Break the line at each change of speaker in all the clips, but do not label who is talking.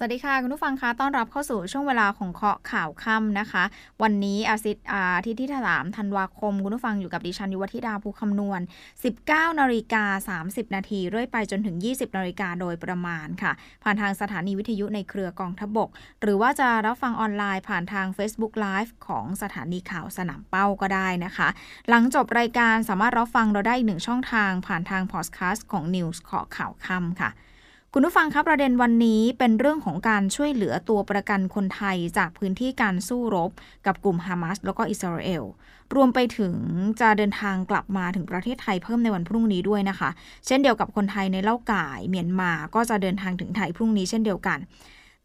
สวัสดีค่ะ คุณผู้ฟังคะต้อนรับเข้าสู่ช่วงเวลาของเคาะข่าวค่ำนะคะ วันนี้อาทิตย์อาทิตย์ที่สามธันวาคม คุณผู้ฟังอยู่กับดิฉันยุวธิดาภูคำนวณ 19นาฬิกา30 นาทีเรื่อยไปจนถึง 20นาฬิกาโดยประมาณค่ะ ผ่านทางสถานีวิทยุในเครือกองทบก หรือว่าจะรับฟังออนไลน์ผ่านทาง Facebook Live ของสถานีข่าวสนามเป้าก็ได้นะคะ หลังจบรายการสามารถรับฟังเราได้อีกหนึ่งช่องทาง ผ่านทางพอดแคสต์ของ News เคาะข่าวค่ำค่ะ คุณผู้ฟังครับประเด็นวันนี้เป็นเรื่องของการช่วยเหลือตัวประกันคนไทยจากพื้นที่การสู้รบ กับกลุ่มฮามาสแล้วก็อิสราเอลรวมไปถึงจะเดินทางกลับมาถึงประเทศไทยเพิ่มในวันพรุ่งนี้ด้วยนะคะ เช่นเดียวกับคนไทยในเล่าก่ายเมียนมาก็จะเดินทางถึงไทยพรุ่งนี้เช่นเดียวกัน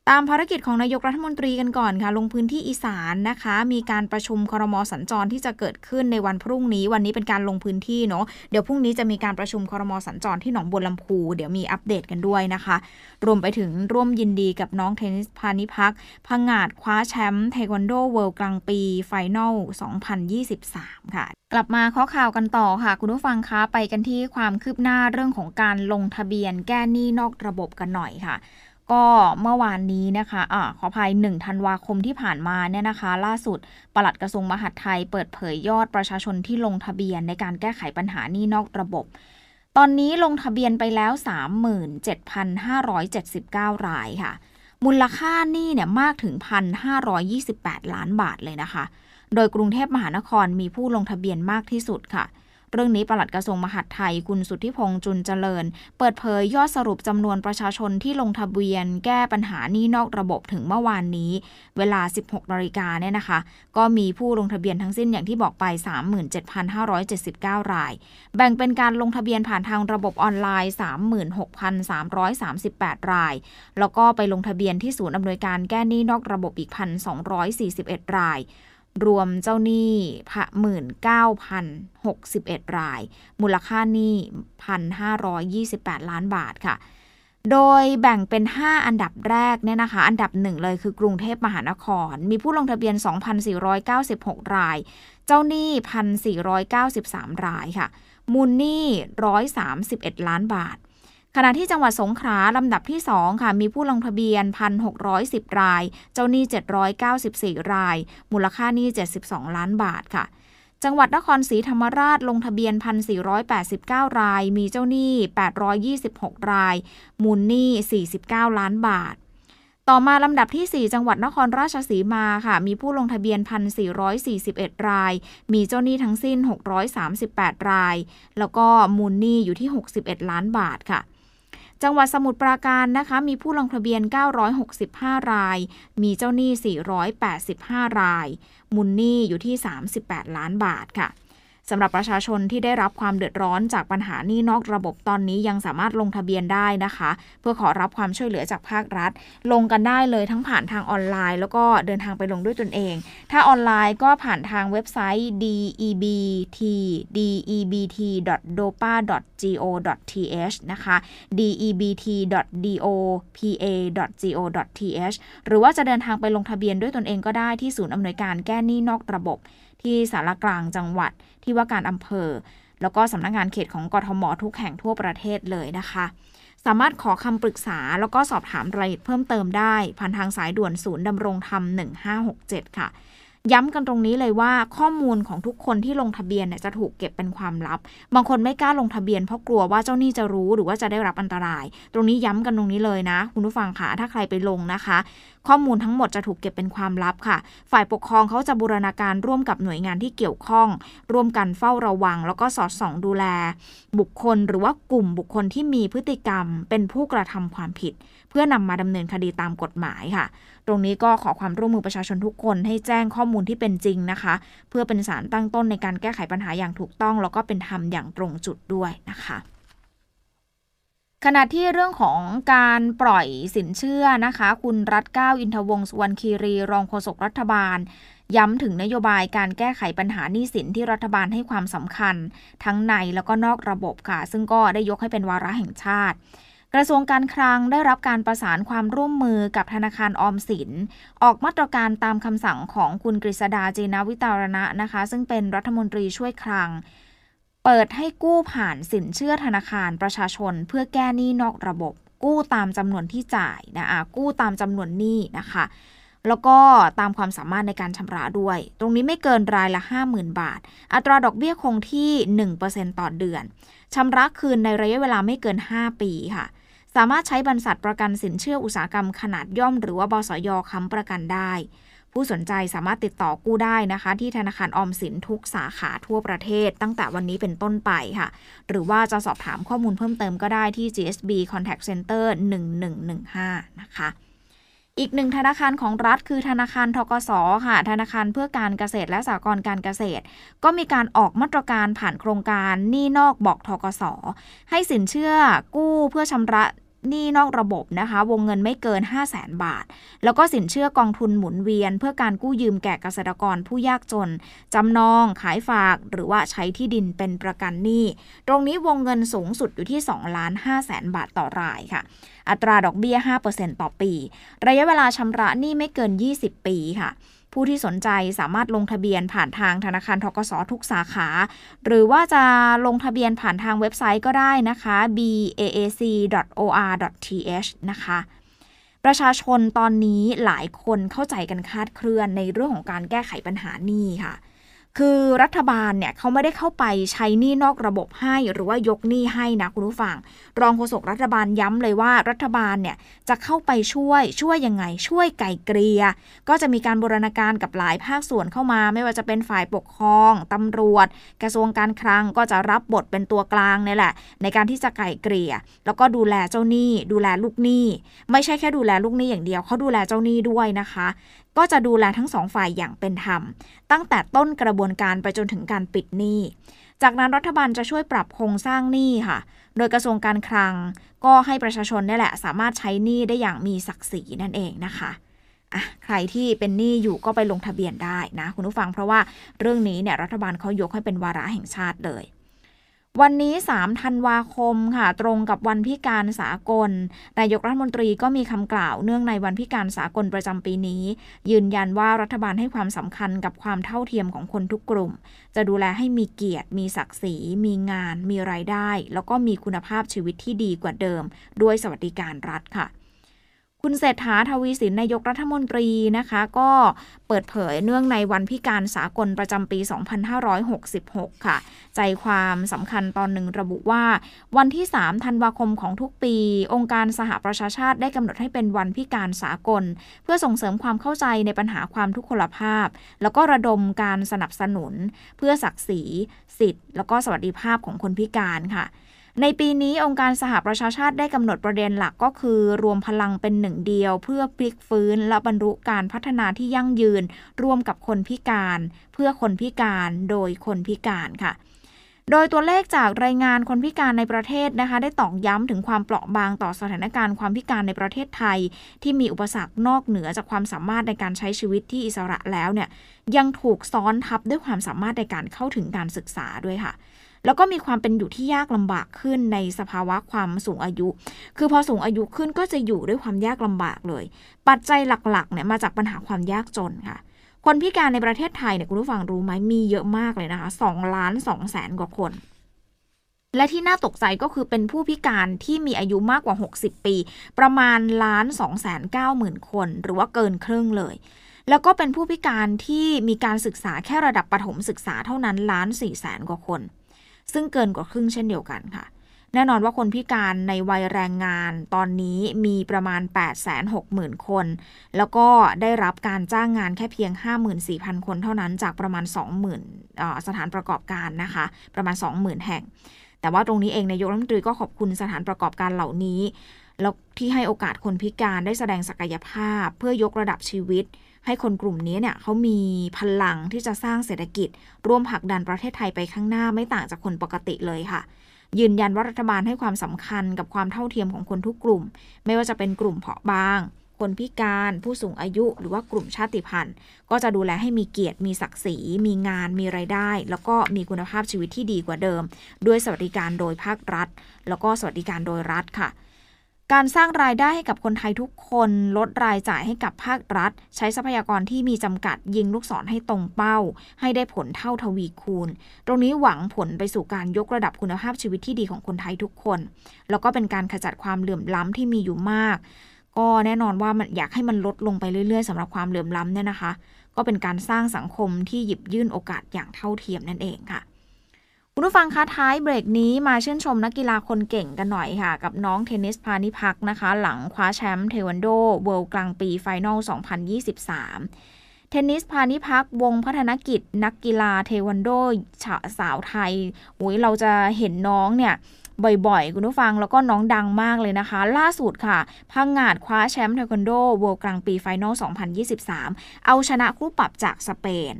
ตามภารกิจของนายกรัฐมนตรีกันก่อนค่ะ ลงพื้นที่อีสานนะคะ มีการประชุมครมสัญจรที่จะเกิดขึ้นในวันพรุ่งนี้ วันนี้เป็นการลงพื้นที่เนาะเดี๋ยวพรุ่งนี้จะมีการประชุมครมสัญจรที่หนองบัวลำพู เดี๋ยวมีอัปเดตกันด้วยนะคะ รวมไปถึงร่วมยินดีกับน้องเทนนิสพานิพักพังงาดคว้าแชมป์เทควันโดเวิลด์กลางปีไฟนอล 2023 ค่ะกลับมาข้อข่าวกันต่อค่ะ คุณผู้ฟังคะไปกันที่ความคืบหน้าเรื่องของการลงทะเบียนแก้หนี้นอกระบบกันหน่อยค่ะ ก็เมื่อวานนี้นะคะอ่าขออภัย1ธันวาคมที่ผ่านมาเนี่ยนะคะ ล่าสุดปลัดกระทรวงมหาดไทย เปิดเผยยอดประชาชนที่ลงทะเบียนในการแก้ไขปัญหานี้นอกระบบ ตอนนี้ลงทะเบียนไปแล้ว 37,579 รายค่ะ มูลค่านี้เนี่ยมากถึง 1,528 ล้านบาทเลยนะคะ โดยกรุงเทพมหานครมีผู้ลงทะเบียนมากที่สุดค่ะ เรื่องนี้ปลัดกระทรวงมหาดไทยคุณสุทธิพงษ์จุนเจริญ เปิดเผยยอดสรุปจำนวนประชาชนที่ลงทะเบียน แก้ปัญหานี้นอกระบบถึงเมื่อวานนี้ เวลา 16นาฬิกาเนี่ยนะคะ ก็มีผู้ลงทะเบียนทั้งสิ้นอย่างที่บอกไป 37,579 ราย แบ่งเป็นการลงทะเบียนผ่านทางระบบออนไลน์ 36,338 ราย แล้วก็ไปลงทะเบียนที่ศูนย์อำนวยการแก้หนี้นอกระบบอีก 1,241 ราย รวมเจ้าหนี้หมื่นเก้าพันหกสิบเอ็ดราย มูลค่าหนี้พันห้าร้อยยี่สิบแปดล้านบาทค่ะ โดยแบ่งเป็น 5 อันดับแรกเนี่ยนะคะ อันดับหนึ่งเลยคือกรุงเทพมหานคร มีผู้ลงทะเบียน 2,496 ราย เจ้าหนี้ 1,493 รายค่ะ มูลหนี้ 131 ล้านบาท ขณะที่จังหวัดสงขลาลำดับที่ 2 ค่ะ มีผู้ลงทะเบียน 1,610 ราย เจ้าหนี้ 794 ราย มูลค่าหนี้ 72 ล้านบาทค่ะ จังหวัดนครศรีธรรมราชลงทะเบียน 1,489 ราย มีเจ้าหนี้ 826 ราย มูลหนี้ 49 ล้านบาทต่อมาลำดับที่ 4 จังหวัดนครราชสีมาค่ะ มีผู้ลงทะเบียน 1,441 ราย มีเจ้าหนี้ทั้งสิ้น 638 ราย แล้วก็มูลหนี้อยู่ที่ 61 ล้านบาทค่ะ จังหวัดสมุทรปราการนะคะ มีผู้ลงทะเบียน 965 ราย มีเจ้าหนี้ 485 รายมูลหนี้อยู่ที่ 38 ล้านบาทค่ะ สำหรับประชาชนที่ได้รับความเดือดร้อนจากปัญหานี้นอกระบบตอนนี้ยังสามารถลงทะเบียนได้นะคะ เพื่อขอรับความช่วยเหลือจากภาครัฐ ลงกันได้เลยทั้งผ่านทางออนไลน์ แล้วก็เดินทางไปลงด้วยตนเอง ถ้าออนไลน์ก็ผ่านทางเว็บไซต์ debt debt.dopa.go.th นะคะ debt.dopa.go.th หรือว่าจะเดินทางไปลงทะเบียนด้วยตนเองก็ได้ที่ศูนย์อำนวยการแก้หนี้นอกระบบ ที่สารกลางจังหวัดที่ว่าการอำเภอ แล้วก็สำนักงานเขตของกทมทุกแห่งทั่วประเทศเลยนะคะ สามารถขอคำปรึกษาแล้วก็สอบถามรายละเอียดเพิ่มเติมได้ผ่านทางสายด่วนศูนย์ดำรงธรรม 1567 ค่ะย้ำกันตรงนี้เลยว่าข้อมูลของทุกคนที่ลงทะเบียนเนี่ยจะถูกเก็บเป็นความลับ บางคนไม่กล้าลงทะเบียนเพราะกลัวว่าเจ้าหนี้จะรู้หรือว่าจะได้รับอันตราย ตรงนี้ย้ำกันตรงนี้เลยนะ คุณผู้ฟังคะถ้าใครไปลงนะคะ ข้อมูลทั้งหมดจะถูกเก็บเป็นความลับค่ะ ฝ่ายปกครองเขาจะบูรณาการร่วมกับหน่วยงานที่เกี่ยวข้อง ร่วมกันเฝ้าระวัง แล้วก็สอดส่องดูแล บุคคลหรือว่ากลุ่มบุคคลที่มีพฤติกรรม เป็นผู้กระทำความผิด เพื่อนำมาดำเนินคดีตามกฎหมายค่ะ ตรงนี้ก็ขอความร่วมมือประชาชนทุกคนให้แจ้งข้อมูลที่เป็นจริงนะคะ เพื่อเป็นสารตั้งต้นในการแก้ไขปัญหาอย่างถูกต้อง แล้วก็เป็นธรรมอย่างตรงจุดด้วยนะคะ ขณะที่เรื่องของการปล่อยสินเชื่อนะคะ คุณรัฐก้าวอินทวงศ์สุวรรณคีรี รองโฆษกรัฐบาล ย้ำถึงนโยบายการแก้ไขปัญหาหนี้สินที่รัฐบาลให้ความสำคัญ ทั้งในแล้วก็นอกระบบค่ะ ซึ่งก็ได้ยกให้เป็นวาระแห่งชาติกระทรวงการคลังได้รับการประสานความร่วมมือกับธนาคารออมสิน ออกมาตรการตามคำสั่งของคุณกฤษดาเจีนวิตารณะนะคะ ซึ่งเป็นรัฐมนตรีช่วยคลัง เปิดให้กู้ผ่านสินเชื่อธนาคารประชาชน เพื่อแก้หนี้นอกระบบ กู้ตามจำนวนที่จ่ายนะะกู้ตามจำนวนหนี้นะคะ แล้วก็ตามความสามารถในการชำระด้วย ตรงนี้ไม่เกินรายละ 50,000 บาท อัตราดอกเบี้ยคงที่ 1%ต่อเดือนชำระคืนในระยะเวลาไม่เกิน 5 ปีค่ะ สามารถใช้บรรษัทประกันสินเชื่ออุตสาหกรรมขนาดย่อมหรือว่าบสยค้ำประกันได้ ผู้สนใจสามารถติดต่อกู้ได้นะคะ ที่ธนาคารออมสินทุกสาขาทั่วประเทศ ตั้งแต่วันนี้เป็นต้นไปค่ะ หรือว่าจะสอบถามข้อมูลเพิ่มเติมก็ได้ที่ GSB Contact Center 1115 นะคะอีกหนึ่งธนาคารของรัฐคือธนาคารทกสค่ะ ธนาคารเพื่อการเกษตรและสหกรณ์การเกษตร ก็มีการออกมาตรการผ่านโครงการหนี้นอกบอกทกสให้สินเชื่อกู้เพื่อชำระ หนี้นอกระบบนะคะ วงเงินไม่เกิน 5 0 0แสนบาท แล้วก็สินเชื่อกองทุนหมุนเวียน เพื่อการกู้ยืมแก่เกษตรกรผู้ยากจน จำนอง ขายฝาก หรือว่าใช้ที่ดินเป็นประกันหนี้ ตรงนี้วงเงินสูงสุดอยู่ที่2ล้าน5แสนบาทต่อรายค่ะ อัตราดอกเบี้ย 5%ต่อปี ระยะเวลาชำระหนี้ไม่เกิน 20 ปีค่ะ ผู้ที่สนใจสามารถลงทะเบียนผ่านทางธนาคารทกสทุกสาขา หรือว่าจะลงทะเบียนผ่านทางเว็บไซต์ก็ได้นะคะ baac.or.th นะคะ ประชาชนตอนนี้หลายคนเข้าใจกันคาดเคลื่อนในเรื่องของการแก้ไขปัญหานี้ค่ะ คือรัฐบาลเนี่ยเขาไม่ได้เข้าไปใช้หนี้นอกระบบให้ หรือว่ายกหนี้ให้นะคุณผู้ฟัง รองโฆษกรัฐบาลย้ำเลยว่ารัฐบาลเนี่ยจะเข้าไปช่วยช่วยยังไง ช่วยไก่เกลีย ก็จะมีการบูรณาการกับหลายภาคส่วนเข้ามา ไม่ว่าจะเป็นฝ่ายปกครองตำรวจ กระทรวงการคลังก็จะรับบทเป็นตัวกลางนี่แหละ ในการที่จะไก่เกลีย แล้วก็ดูแลเจ้าหนี้ ดูแลลูกหนี้ ไม่ใช่แค่ดูแลลูกหนี้อย่างเดียวเขาดูแลเจ้าหนี้ด้วยนะคะ ก็จะดูแลทั้งสองฝ่ายอย่างเป็นธรรม ตั้งแต่ต้นกระบวนการไปจนถึงการปิดหนี้ จากนั้นรัฐบาลจะช่วยปรับโครงสร้างหนี้ค่ะ โดยกระทรวงการคลัง ก็ให้ประชาชนนี่แหละ สามารถใช้หนี้ได้อย่างมีศักดิ์ศรีนั่นเองนะคะอะใครที่เป็นหนี้อยู่ก็ไปลงทะเบียนได้นะคุณผู้ฟังเพราะว่าเรื่องนี้เนี่ยรัฐบาลเขายกให้เป็นวาระแห่งชาติเลย วันนี้3ธันวาคมค่ะ ตรงกับวันพิการสากลนายกรัฐมนตรีก็มีคำกล่าวเนื่องในวันพิการสากลประจำปีนี้ ยืนยันว่ารัฐบาลให้ความสำคัญกับความเท่าเทียมของคนทุกกลุ่ม จะดูแลให้มีเกียรติ มีศักดิ์ศรี มีงาน มีรายได้ แล้วก็มีคุณภาพชีวิตที่ดีกว่าเดิม ด้วยสวัสดิการรัฐค่ะ คุณเศรษฐาทวีสินนายกรัฐมนตรีนะคะ ก็เปิดเผยเนื่องในวันพิการสากลประจำปี 2566 ค่ะ ใจความสำคัญตอนหนึ่งระบุว่า วันที่ 3 ธันวาคมของทุกปี องค์การสหประชาชาติได้กำหนดให้เป็นวันพิการสากล เพื่อส่งเสริมความเข้าใจในปัญหาความทุกขลภาพ แล้วก็ระดมการสนับสนุน เพื่อศักดิ์ศรี สิทธิ์ แล้วก็สวัสดิภาพของคนพิการค่ะ ในปีนี้องค์การสหประชาชาติได้กำหนดประเด็นหลักก็คือ รวมพลังเป็นหนึ่งเดียว เพื่อพลิกฟื้นและบรรลุการพัฒนาที่ยั่งยืน ร่วมกับคนพิการ เพื่อคนพิการโดยคนพิการค่ะ โดยตัวเลขจากรายงานคนพิการในประเทศนะคะ ได้ตอกย้ำถึงความเปราะบางต่อสถานการณ์ความพิการในประเทศไทย ที่มีอุปสรรคนอกเหนือจากความสามารถในการใช้ชีวิตที่อิสระแล้วเนี่ยยังถูกซ้อนทับด้วยความสามารถในการเข้าถึงการศึกษาด้วยค่ะ แล้วก็มีความเป็นอยู่ที่ยากลำบากขึ้นในสภาวะความสูงอายุ คือพอสูงอายุขึ้นก็จะอยู่ด้วยความยากลำบากเลย ปัจจัยหลักๆเนี่ยมาจากปัญหาความยากจนค่ะ คนพิการในประเทศไทยเนี่ยคุณผู้ฟังรู้ไหมมีเยอะมากเลยนะคะสองล้านสองแสนกว่าคนและที่น่าตกใจก็คือเป็นผู้พิการที่มีอายุมากกว่า 60 ปี ประมาณล้าน2 9 0 0 0 0 คน หรือว่าเกินครึ่งเลย แล้วก็เป็นผู้พิการที่มีการศึกษาแค่ระดับประถมศึกษาเท่านั้นล้าน4แสนกว่าคน ซึ่งเกินกว่าครึ่งเช่นเดียวกันค่ะ แน่นอนว่าคนพิการในวัยแรงงานตอนนี้มีประมาณ 860,000 คน แล้วก็ได้รับการจ้างงานแค่เพียง 54,000 คนเท่านั้นจากประมาณ 20,000 สถานประกอบการนะคะ ประมาณ 20,000 แห่ง แต่ว่าตรงนี้เองนายกรัฐมนตรีก็ขอบคุณสถานประกอบการเหล่านี้แล้วที่ให้โอกาสคนพิการได้แสดงศักยภาพเพื่อยกระดับชีวิต ให้คนกลุ่มนี้เนี่ยเขามีพลังที่จะสร้างเศรษฐกิจ ร่วมผลักดันประเทศไทยไปข้างหน้าไม่ต่างจากคนปกติเลยค่ะ ยืนยันว่ารัฐบาลให้ความสำคัญกับความเท่าเทียมของคนทุกกลุ่ม ไม่ว่าจะเป็นกลุ่มเพาะบาง คนพิการ ผู้สูงอายุหรือว่ากลุ่มชาติพันธุ์ ก็จะดูแลให้มีเกียรติมีศักดิ์ศรี มีงาน มีไรายได้ แล้วก็มีคุณภาพชีวิตที่ดีกว่าเดิม ด้วยสวัสดิการโดยภาครัฐ แล้วก็สวัสดิการโดยรัฐค่ะ การสร้างรายได้ให้กับคนไทยทุกคนลดรายจ่ายให้กับภาครัฐ ใช้ทรัพยากรที่มีจำกัดยิงลูกศรให้ตรงเป้า ให้ได้ผลเท่าทวีคูณ ตรงนี้หวังผลไปสู่การยกระดับคุณภาพชีวิตที่ดีของคนไทยทุกคน แล้วก็เป็นการขจัดความเหลื่อมล้ำที่มีอยู่มาก ก็แน่นอนว่ามันอยากให้มันลดลงไปเรื่อยๆสำหรับความเหลื่อมล้ำเนี่ยนะคะ ก็เป็นการสร้างสังคมที่หยิบยื่นโอกาสอย่างเท่าเทียมนั่นเองค่ะ คุณผู้ฟังคะท้ายเบรกนี้มาชื่นชมนักกีฬาคนเก่งกันหน่อยค่ะ กับน้องเทนนิสพาณิภัคนะคะ หลังคว้าแชมป์เทควันโด World Grand Prix Final 2023 เทนนิสพาณิภัค วงศ์พัฒนกิจ นักกีฬาเทควันโดสาวไทยโอ้ยเราจะเห็นน้องเนี่ย บ่อยๆ คุณผู้ฟังแล้วก็น้องดังมากเลยนะคะ ล่าสุดค่ะ พังงาดคว้าแชมป์เทควันโด World Grand Prix Final 2023 เอาชนะคู่ปรับจากสเปน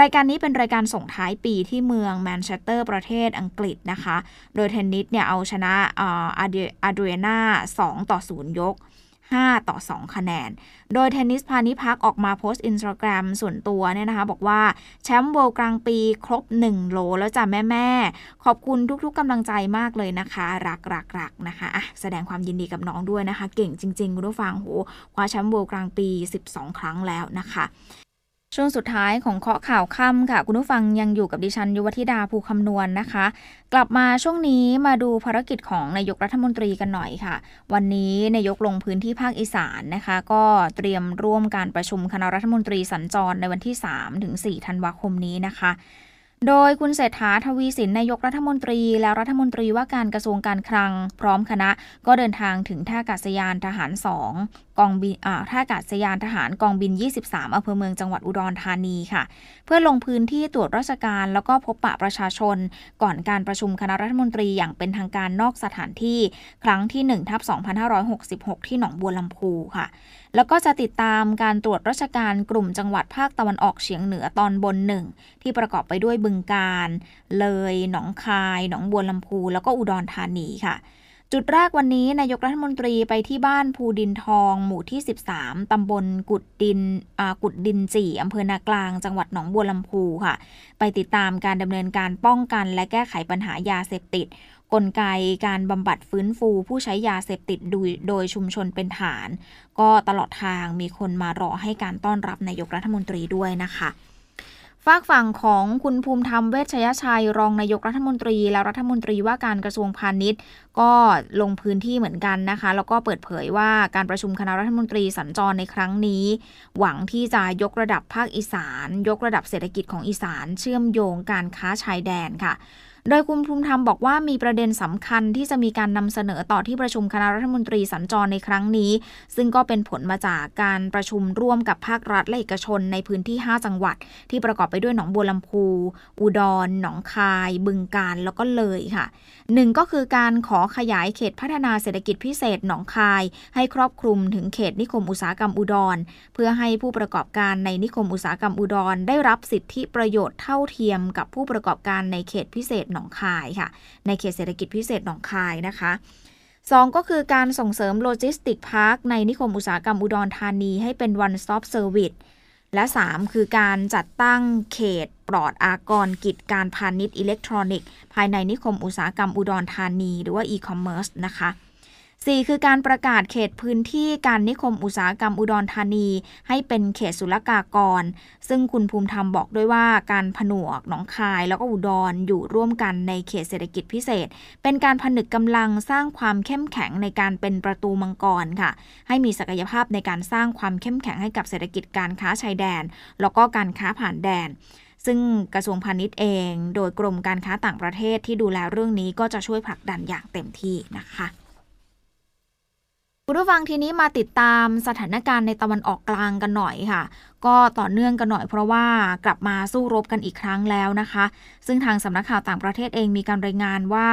รายการนี้เป็นรายการส่งท้ายปีที่เมืองแมนเชสเตอร์ประเทศอังกฤษนะคะ โดยเทนนิสเนี่ยเอาชนะอาเดรียนา2ต่อ 0 ยก 5 ต่อ 2 คะแนน โดยเทนนิสพานิพักออกมาโพสต์อินสตาแกรมส่วนตัวเนี่ยนะคะ บอกว่าแชมป์เวลกลางปีครบ 1 โลแล้วจ้ะแม่แม่ขอบคุณทุกๆกำลังใจมากเลยนะคะ รักรักรักนะคะะแสดงความยินดีกับน้องด้วยนะคะ เก่งจริงๆคุณผู้ฟังโหคว้าแชมป์เวลกลางปี 12 ครั้งแล้วนะคะ ช่วงสุดท้ายของเคาะข่าวค่ำค่ะ คุณผู้ฟังยังอยู่กับดิฉันยุวธิดาภูคำนวณนนะคะ กลับมาช่วงนี้มาดูภารกิจของนายกรัฐมนตรีกันหน่อยค่ะ วันนี้นายกลงพื้นที่ภาคอีสานนะคะ ก็เตรียมร่วมการประชุมคณะรัฐมนตรีสัญจรในวันที่ 3-4 ธันวาคมนี้นะคะโดยคุณเศรษฐาทวีสินนายกรัฐมนตรี และรัฐมนตรีว่าการกระทรวงการคลัง พร้อมคณะก็เดินทางถึงท่าอากาศยานทหาร2 กองบินท่าอากาศยานทหารกองบิน 23อำเภอเมืองจังหวัดอุดรธานีค่ะ เพื่อลงพื้นที่ตรวจราชการแล้วก็พบปะประชาชน ก่อนการประชุมคณะรัฐมนตรีอย่างเป็นทางการนอกสถานที่ ครั้งที่1ทับ2566 ที่หนองบัวลำพูค่ะ แล้วก็จะติดตามการตรวจราชการกลุ่มจังหวัดภาคตะวันออกเฉียงเหนือตอนบนหนึ่งที่ประกอบไปด้วยบึงการ เลย หนองคาย หนองบัวลำพู แล้วก็อุดรธานีค่ะ จุดแรกวันนี้นายกรัฐมนตรีไปที่บ้านภูดินทอง หมู่ที่ 13ตำบลกุดดินกุดดินจีอำเภอนากลาง จังหวัดหนองบัวลำพูค่ะ ไปติดตามการดำเนินการป้องกัน และแก้ไขปัญหายาเสพติด กลไกการบำบัดฟื้นฟูผู้ใช้ยาเสพติดโดยโดยชุมชนเป็นฐาน ก็ตลอดทางมีคนมารอให้การต้อนรับนายกรัฐมนตรีด้วยนะคะ ฝากฝั่งของคุณภูมิธรรมเวชยชัย รองนายกรัฐมนตรี และรัฐมนตรีว่าการกระทรวงพาณิชย์ ก็ลงพื้นที่เหมือนกันนะคะ แล้วก็เปิดเผยว่าการประชุมคณะรัฐมนตรีสัญจรในครั้งนี้ หวังที่จะยกระดับภาคอีสาน ยกระดับเศรษฐกิจของอีสาน เชื่อมโยงการค้าชายแดนค่ะ โดยคุณภูมิธรรมบอกว่ามีประเด็นสำคัญที่จะมีการนำเสนอต่อที่ประชุมคณะรัฐมนตรีสัญจรในครั้งนี้ ซึ่งก็เป็นผลมาจากการประชุมร่วมกับภาครัฐและเอกชนในพื้นที่ 5 จังหวัด ที่ประกอบไปด้วยหนองบัวลำพู อุดร หนองคาย บึงกาฬแล้วก็เลยค่ะหนึ่งก็คือการขอขยายเขตพัฒนาเศรษฐกิจพิเศษหนองคาย ให้ครอบคลุมถึงเขตนิคมอุตสาหกรรมอุดร เพื่อให้ผู้ประกอบการในนิคมอุตสาหกรรมอุดร ได้รับสิทธิประโยชน์เท่าเทียมกับผู้ประกอบการในเขตพิเศษหนองคายค่ะ ในเขตเศรษฐกิจพิเศษหนองคายนะคะสองก็คือการส่งเสริม logistics park ในนิคมอุตสาหกรรมอุดรธานีให้เป็น one stop service และ 3 คือการจัดตั้งเขตปลอดอากรกิจการพาณิชย์อิเล็กทรอนิกส์ ภายในนิคมอุตสาหกรรมอุดรธานี หรือว่า e-commerce นะคะ 4 คือการประกาศเขตพื้นที่การนิคมอุตสาหกรรมอุดรธานี ให้เป็นเขตศุลกากร ซึ่งคุณภูมิธรรมบอกด้วยว่าการผนวกหนองคายแล้วก็อุดรอยู่ร่วมกันในเขตเศรษฐกิจพิเศษ เป็นการผนึกกำลังสร้างความเข้มแข็งในการเป็นประตูมังกรค่ะ ให้มีศักยภาพในการสร้างความเข้มแข็งให้กับเศรษฐกิจการค้าชายแดน แล้วก็การค้าผ่านแดนซึ่งกระทรวงพาณิชย์เอง โดยกรมการค้าต่างประเทศที่ดูแลเรื่องนี้ก็จะช่วยผลักดันอย่างเต็มที่นะคะ คุณผู้ฟังทีนี้มาติดตามสถานการณ์ในตะวันออกกลางกันหน่อยค่ะก็ต่อเนื่องกันหน่อยเพราะว่ากลับมาสู้รบกันอีกครั้งแล้วนะคะ ซึ่งทางสำนักข่าวต่างประเทศเองมีการรายงานว่า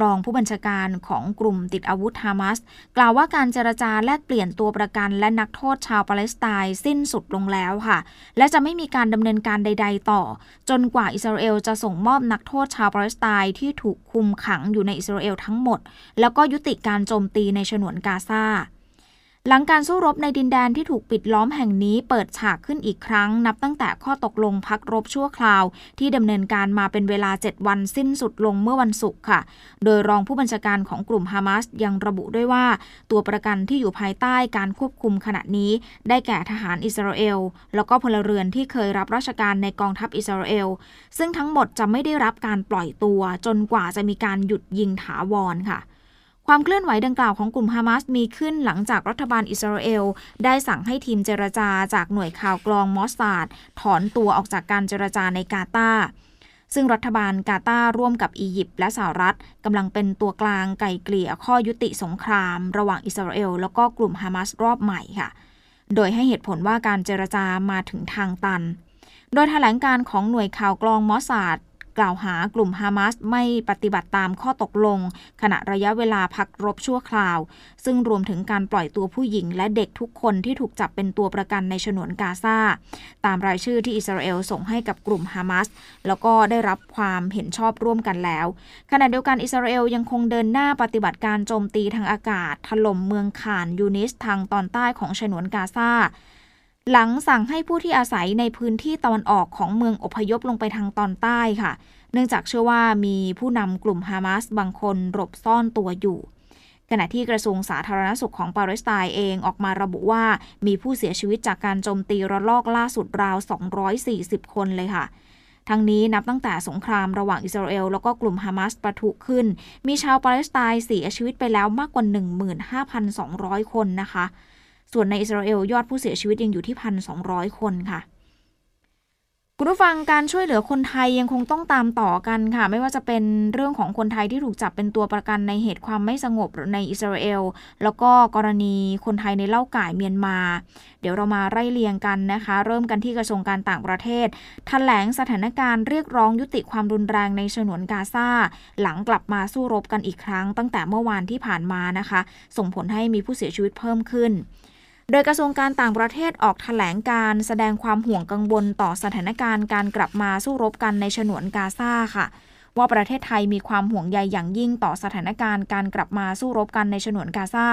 รองผู้บัญชาการของกลุ่มติดอาวุธฮามาสกล่าวว่าการเจรจาแลกเปลี่ยนตัวประกันและนักโทษชาวปาเลสไตน์สิ้นสุดลงแล้วค่ะ และจะไม่มีการดำเนินการใด ๆ ต่อ จนกว่าอิสราเอลจะส่งมอบนักโทษชาวปาเลสไตน์ที่ถูกคุมขังอยู่ในอิสราเอลทั้งหมด แล้วก็ยุติการโจมตีในฉนวนกาซา หลังการสู้รบในดินแดนที่ถูกปิดล้อมแห่งนี้เปิดฉากขึ้นอีกครั้ง นับตั้งแต่ข้อตกลงพักรบชั่วคราว ที่ดำเนินการมาเป็นเวลา 7 วันสิ้นสุดลงเมื่อวันศุกร์ค่ะ โดยรองผู้บัญชาการของกลุ่มฮามาสยังระบุด้วยว่า ตัวประกันที่อยู่ภายใต้การควบคุมขณะนี้ ได้แก่ทหารอิสราเอล แล้วก็พลเรือนที่เคยรับราชการในกองทัพอิสราเอล ซึ่งทั้งหมดจะไม่ได้รับการปล่อยตัว จนกว่าจะมีการหยุดยิงถาวรค่ะ ความเคลื่อนไหวดังกล่าวของกลุ่มฮามาสมีขึ้นหลังจากรัฐบาลอิสราเอล ได้สั่งให้ทีมเจรจาจากหน่วยข่าวกรองมอสซาดถอนตัวออกจากการเจรจาในกาตาร์ซึ่งรัฐบาลกาตาร์ร่วมกับอียิปต์และสหรัฐกำลังเป็นตัวกลางไก่เกลี่ยข้อยุติสงคราม ระหว่างอิสราเอลแล้วก็กลุ่มฮามาสรอบใหม่ค่ะ โดยให้เหตุผลว่าการเจรจามาถึงทางตัน โดยแถลงการของหน่วยข่าวกรองมอสซาด กล่าวหากลุ่มฮามาสไม่ปฏิบัติตามข้อตกลง ขณะระยะเวลาพักรบชั่วคราว ซึ่งรวมถึงการปล่อยตัวผู้หญิงและเด็กทุกคนที่ถูกจับเป็นตัวประกันในฉนวนกาซาตามรายชื่อที่อิสราเอลส่งให้กับกลุ่มฮามาสแล้วก็ได้รับความเห็นชอบร่วมกันแล้ว ขณะเดียวกันอิสราเอลยังคงเดินหน้าปฏิบัติการโจมตีทางอากาศถล่มเมืองข่านยูนิสทางตอนใต้ของฉนวนกาซา หลังสั่งให้ผู้ที่อาศัยในพื้นที่ตะวันออกของเมืองอพยพลงไปทางตอนใต้ค่ะ เนื่องจากเชื่อว่ามีผู้นำกลุ่มฮามาสบางคนหลบซ่อนตัวอยู่ขณะที่กระทรวงสาธารณสุขของปาเลสไตน์เองออกมาระบุว่า มีผู้เสียชีวิตจากการโจมตีระลอกล่าสุดราว 240 คนเลยค่ะ ทั้งนี้นับตั้งแต่สงครามระหว่างอิสราเอลแล้วก็กลุ่มฮามาสประทุขึ้น มีชาวปาเลสไตน์เสียชีวิตไปแล้วมากกว่า 15,200 คนนะคะ ส่วนในอิสราเอลยอดผู้เสียชีวิตยังอยู่ที่1,200คนค่ะ คุณผู้ฟังการช่วยเหลือคนไทยยังคงต้องตามต่อกันค่ะ ไม่ว่าจะเป็นเรื่องของคนไทยที่ถูกจับเป็นตัวประกันในเหตุความไม่สงบในอิสราเอล แล้วก็กรณีคนไทยในเล่าก่ายเมียนมา เดี๋ยวเรามาไล่เรียงกันนะคะ เริ่มกันที่กระทรวงการต่างประเทศถแถลงสถานการณ์เรียกร้องยุติความรุนแรงในฉนวนกาซาหลังกลับมาสู้รบกันอีกครั้ง ตั้งแต่เมื่อวานที่ผ่านมานะคะ ส่งผลให้มีผู้เสียชีวิตเพิ่มขึ้น โดยกระทรวงการต่างประเทศออกถแถลงการแสดงความห่วงกังวลต่อสถานการณ์การกลับมาสู้รบกันในฉนวนกาซาค่ะ ว่าประเทศไทยมีความห่วงใยอย่างยิ่งต่อสถานการณ์การกลับมาสู้รบกันในฉนวนกาซา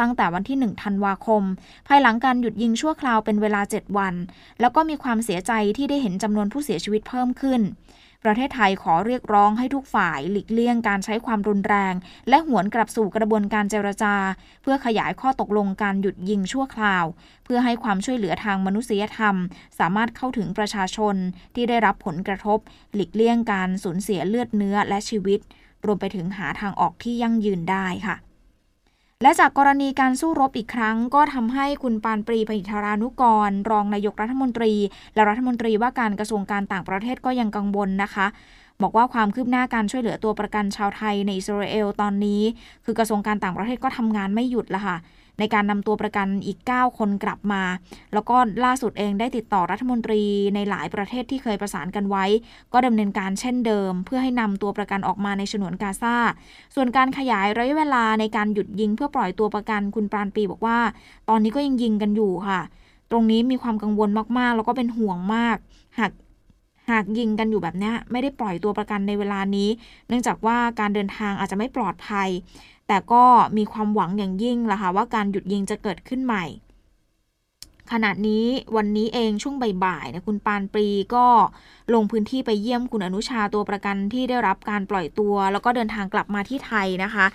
ตั้งแต่วันที่ 1 ธันวาคม ภายหลังการหยุดยิงชั่วคราวเป็นเวลา 7 วัน แล้วก็มีความเสียใจที่ได้เห็นจำนวนผู้เสียชีวิตเพิ่มขึ้น ประเทศไทยขอเรียกร้องให้ทุกฝ่ายหลีกเลี่ยงการใช้ความรุนแรง และหวนกลับสู่กระบวนการเจรจา เพื่อขยายข้อตกลงการหยุดยิงชั่วคราว เพื่อให้ความช่วยเหลือทางมนุษยธรรม สามารถเข้าถึงประชาชนที่ได้รับผลกระทบ หลีกเลี่ยงการสูญเสียเลือดเนื้อและชีวิต รวมไปถึงหาทางออกที่ยั่งยืนได้ค่ะ และจากกรณีการสู้รบอีกครั้ง ก็ทำให้คุณปานปรีพหิทรานุกร รองนายกรัฐมนตรี และรัฐมนตรีว่าการกระทรวงการต่างประเทศก็ยังกังวลนะคะบอกว่าความคืบหน้าการช่วยเหลือตัวประกันชาวไทยในอิสราเอลตอนนี้ คือกระทรวงการต่างประเทศก็ทำงานไม่หยุดละค่ะ ในการนำตัวประกันอีก 9 คนกลับมา แล้วก็ล่าสุดเองได้ติดต่อรัฐมนตรีในหลายประเทศที่เคยประสานกันไว้ ก็ดำเนินการเช่นเดิม เพื่อให้นำตัวประกันออกมาในฉนวนกาซาส่วนการขยายระยะเวลาในการหยุดยิงเพื่อปล่อยตัวประกันคุณปราณปีบอกว่า ตอนนี้ก็ยังยิงกันอยู่ค่ะ ตรงนี้มีความกังวลมากๆ แล้วก็เป็นห่วงมาก หากหากยิงกันอยู่แบบนี้ไม่ได้ปล่อยตัวประกันในเวลานี้ เนื่องจากว่าการเดินทางอาจจะไม่ปลอดภัย แต่ก็มีความหวังอย่างยิ่งล่ะค่ะว่าการหยุดยิงจะเกิดขึ้นใหม่ ขณะนี้วันนี้เองช่วงบ่ายๆนะคุณปานปรีก็ลงพื้นที่ไปเยี่ยมคุณอนุชาตัวประกันที่ได้รับการปล่อยตัว แล้วก็เดินทางกลับมาที่ไทยนะคะ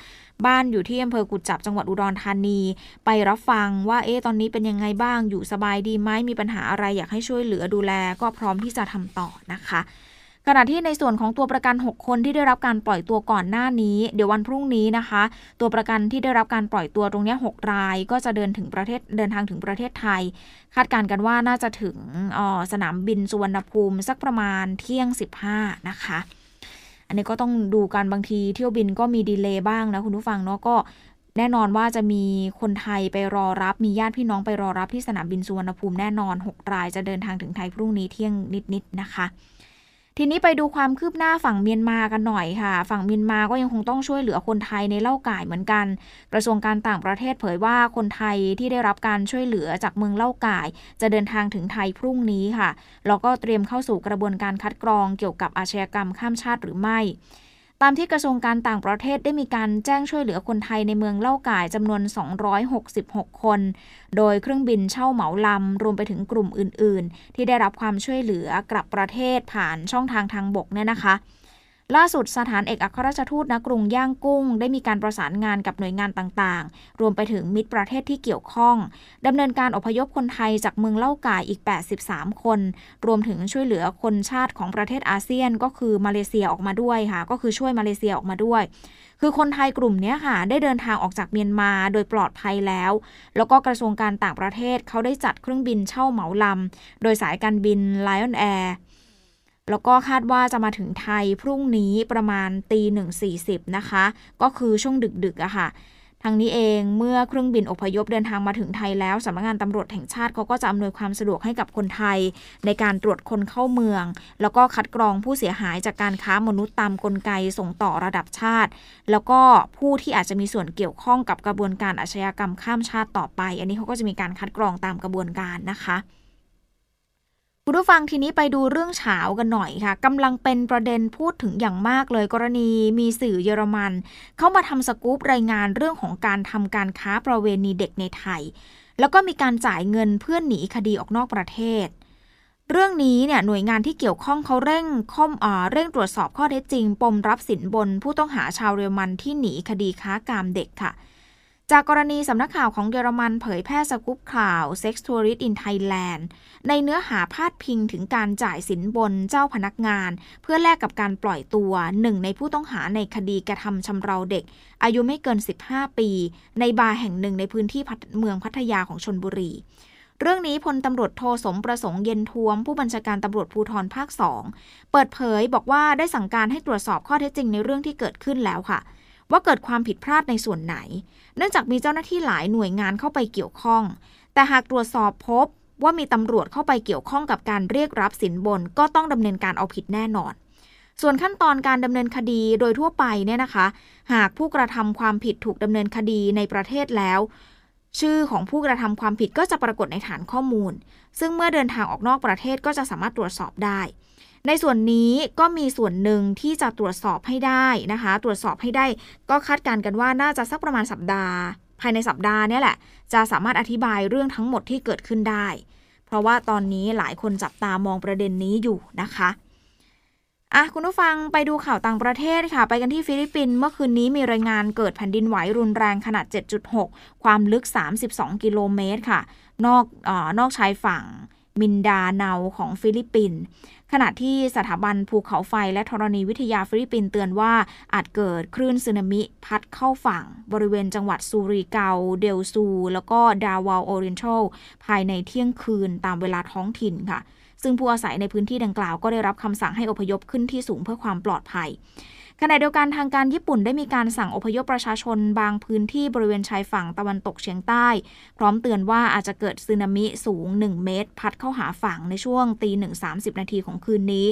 บ้านอยู่ที่อำเภอกุจจับจังหวัดอุดรธานี ไปรับฟังว่าเอ๊ะตอนนี้เป็นยังไงบ้างอยู่สบายดีไหมมีปัญหาอะไรอยากให้ช่วยเหลือดูแล ก็พร้อมที่จะทำต่อนะคะ ขณะที่ในส่วนของตัวประกัน 6 คนที่ได้รับการปล่อยตัวก่อนหน้านี้ เดี๋ยววันพรุ่งนี้นะคะ ตัวประกันที่ได้รับการปล่อยตัวตรงนี้6ราย ก็จะเดินถึงประเทศเดินทางถึงประเทศไทย คาดการณ์กันว่าน่าจะถึงสนามบินสุวรรณภูมิสักประมาณเที่ยง 15 นะคะอันนี้ก็ต้องดูกันบางทีเที่ยวบินก็มีดีเลย์บ้างนะคุณผู้ฟังเนาะก็แน่นอนว่าจะมีคนไทยไปรอรับมีญาติพี่น้องไปรอรับที่สนามบินสุวรรณภูมิแน่นอน 6 รายจะเดินทางถึงไทยพรุ่งนี้เที่ยงนิดๆนะคะ ทีนี้ไปดูความคืบหน้าฝั่งเมียนมากันหน่อยค่ะ ฝั่งเมียนมาก็ยังคงต้องช่วยเหลือคนไทยในเล่าก่ายเหมือนกัน กระทรวงการต่างประเทศเผยว่าคนไทยที่ได้รับการช่วยเหลือจากเมืองเล่าก่าย จะเดินทางถึงไทยพรุ่งนี้ค่ะแล้วก็เตรียมเข้าสู่กระบวนการคัดกรองเกี่ยวกับอาชญากรรมข้ามชาติหรือไม่ ตามที่กระทรวงการต่างประเทศได้มีการแจ้งช่วยเหลือคนไทยในเมืองเล่าก่ายจำนวน 266 คน โดยเครื่องบินเช่าเหมาลำ รวมไปถึงกลุ่มอื่น ๆ ที่ได้รับความช่วยเหลือกลับประเทศผ่านช่องทางทางบกเนี่ยนะคะ ล่าสุดสถานเอกอัครราชทูตณกรุงย่างกุ้ง ได้มีการประสานงานกับหน่วยงานต่างๆ รวมไปถึงมิตรประเทศที่เกี่ยวข้องดำเนินการอพยพคนไทยจากเมืองเล่ากายอีก 83 คน รวมถึงช่วยเหลือคนชาติของประเทศอาเซียนก็คือมาเลเซียออกมาด้วยค่ะ ก็คือช่วยมาเลเซียออกมาด้วย คือคนไทยกลุ่มนี้ค่ะ ได้เดินทางออกจากเมียนมาโดยปลอดภัยแล้ว แล้วก็กระทรวงการต่างประเทศเขาได้จัดเครื่องบินเช่าเหมาลำโดยสายการบิน Lion Air แล้วก็คาดว่าจะมาถึงไทยพรุ่งนี้ประมาณตีหนึ่งสี่สิบนะคะ ก็คือช่วงดึกๆอะค่ะทางนี้เองเมื่อเครื่องบินอพยพเดินทางมาถึงไทยแล้วสำนักงานตำรวจแห่งชาติเขาก็จะอำนวยความสะดวกให้กับคนไทย ในการตรวจคนเข้าเมือง แล้วก็คัดกรองผู้เสียหายจากการค้ามนุษย์ตามกลไกส่งต่อระดับชาติ แล้วก็ผู้ที่อาจจะมีส่วนเกี่ยวข้องกับกระบวนการอาชญากรรมข้ามชาติต่อไป อันนี้เขาก็จะมีการคัดกรองตามกระบวนการนะคะ คุณผู้ฟังทีนี้ไปดูเรื่องเฉากันหน่อยค่ะกำลังเป็นประเด็นพูดถึงอย่างมากเลยกรณีมีสื่อเยอรมัน เข้ามาทำสกู๊ปรายงานเรื่องของการทำการค้าประเวณีเด็กในไทย แล้วก็มีการจ่ายเงินเพื่อนหนีคดีออกนอกประเทศ เรื่องนี้เนี่ยหน่วยงานที่เกี่ยวข้องเขาเร่งข้อมเร่งตรวจสอบข้อเท็จจริง ปมรับสินบนผู้ต้องหาชาวเยอรมันที่หนีคดีค้ากามเด็กค่ะ จากกรณีสำนักข่าวของเยอรมันเผยแพร่สกู๊ปข่าว Sex Tourist in Thailand ในเนื้อหาพาดพิงถึงการจ่ายสินบนเจ้าพนักงาน เพื่อแลกกับการปล่อยตัวหนึ่งในผู้ต้องหาในคดีกระทำชำเราเด็ก อายุไม่เกิน 15 ปี ในบาร์แห่งหนึ่งในพื้นที่เมืองพัทยาของชนบุรี เรื่องนี้พลตำรวจโทสมประสงค์เย็นท้วม ผู้บัญชาการตำรวจภูธรภาคสองเปิดเผยบอกว่าได้สั่งการให้ตรวจสอบข้อเท็จจริงในเรื่องที่เกิดขึ้นแล้วค่ะ ว่าเกิดความผิดพลาดในส่วนไหน เนื่องจากมีเจ้าหน้าที่หลายหน่วยงานเข้าไปเกี่ยวข้อง แต่หากตรวจสอบพบว่ามีตำรวจเข้าไปเกี่ยวข้องกับการเรียกรับสินบน ก็ต้องดำเนินการเอาผิดแน่นอน ส่วนขั้นตอนการดำเนินคดีโดยทั่วไปเนี่ยนะคะ หากผู้กระทำความผิดถูกดำเนินคดีในประเทศแล้ว ชื่อของผู้กระทำความผิดก็จะปรากฏในฐานข้อมูล ซึ่งเมื่อเดินทางออกนอกประเทศก็จะสามารถตรวจสอบได้ ในส่วนนี้ก็มีส่วนหนึ่งที่จะตรวจสอบให้ได้นะคะ ตรวจสอบให้ได้ก็คาดการณ์กันว่าน่าจะสักประมาณสัปดาห์ ภายในสัปดาห์นี้แหละ จะสามารถอธิบายเรื่องทั้งหมดที่เกิดขึ้นได้ เพราะว่าตอนนี้หลายคนจับตามองประเด็นนี้อยู่นะคะอะคุณผู้ฟังไปดูข่าวต่างประเทศค่ะ ไปกันที่ฟิลิปปินส์เมื่อคืนนี้มีรายงานเกิดแผ่นดินไหวรุนแรงขนาด 7.6 ความลึก 32 กิโลเมตรค่ะ นอก นอกชายฝั่งมินดาเนาของฟิลิปปินส์ ขณะที่สถาบันภูเขาไฟและธรณีวิทยาฟิลิปปินส์เตือนว่าอาจเกิดคลื่นสึนามิพัดเข้าฝั่ง บริเวณจังหวัดซูริเกา เดลซู แล้วก็ดาวาวโอเรนทัลภายในเที่ยงคืนตามเวลาท้องถิ่นค่ะ ซึ่งผู้อาศัยในพื้นที่ดังกล่าวก็ได้รับคำสั่งให้อพยพขึ้นที่สูงเพื่อความปลอดภัย ขณะเดียวกันทางการญี่ปุ่นได้มีการสั่งอพยพประชาชนบางพื้นที่บริเวณชายฝั่งตะวันตกเฉียงใต้ พร้อมเตือนว่าอาจจะเกิดสึนามิสูง 1 เมตร พัดเข้าหาฝั่งในช่วงตีหนึ่งสานาทีของคืนนี้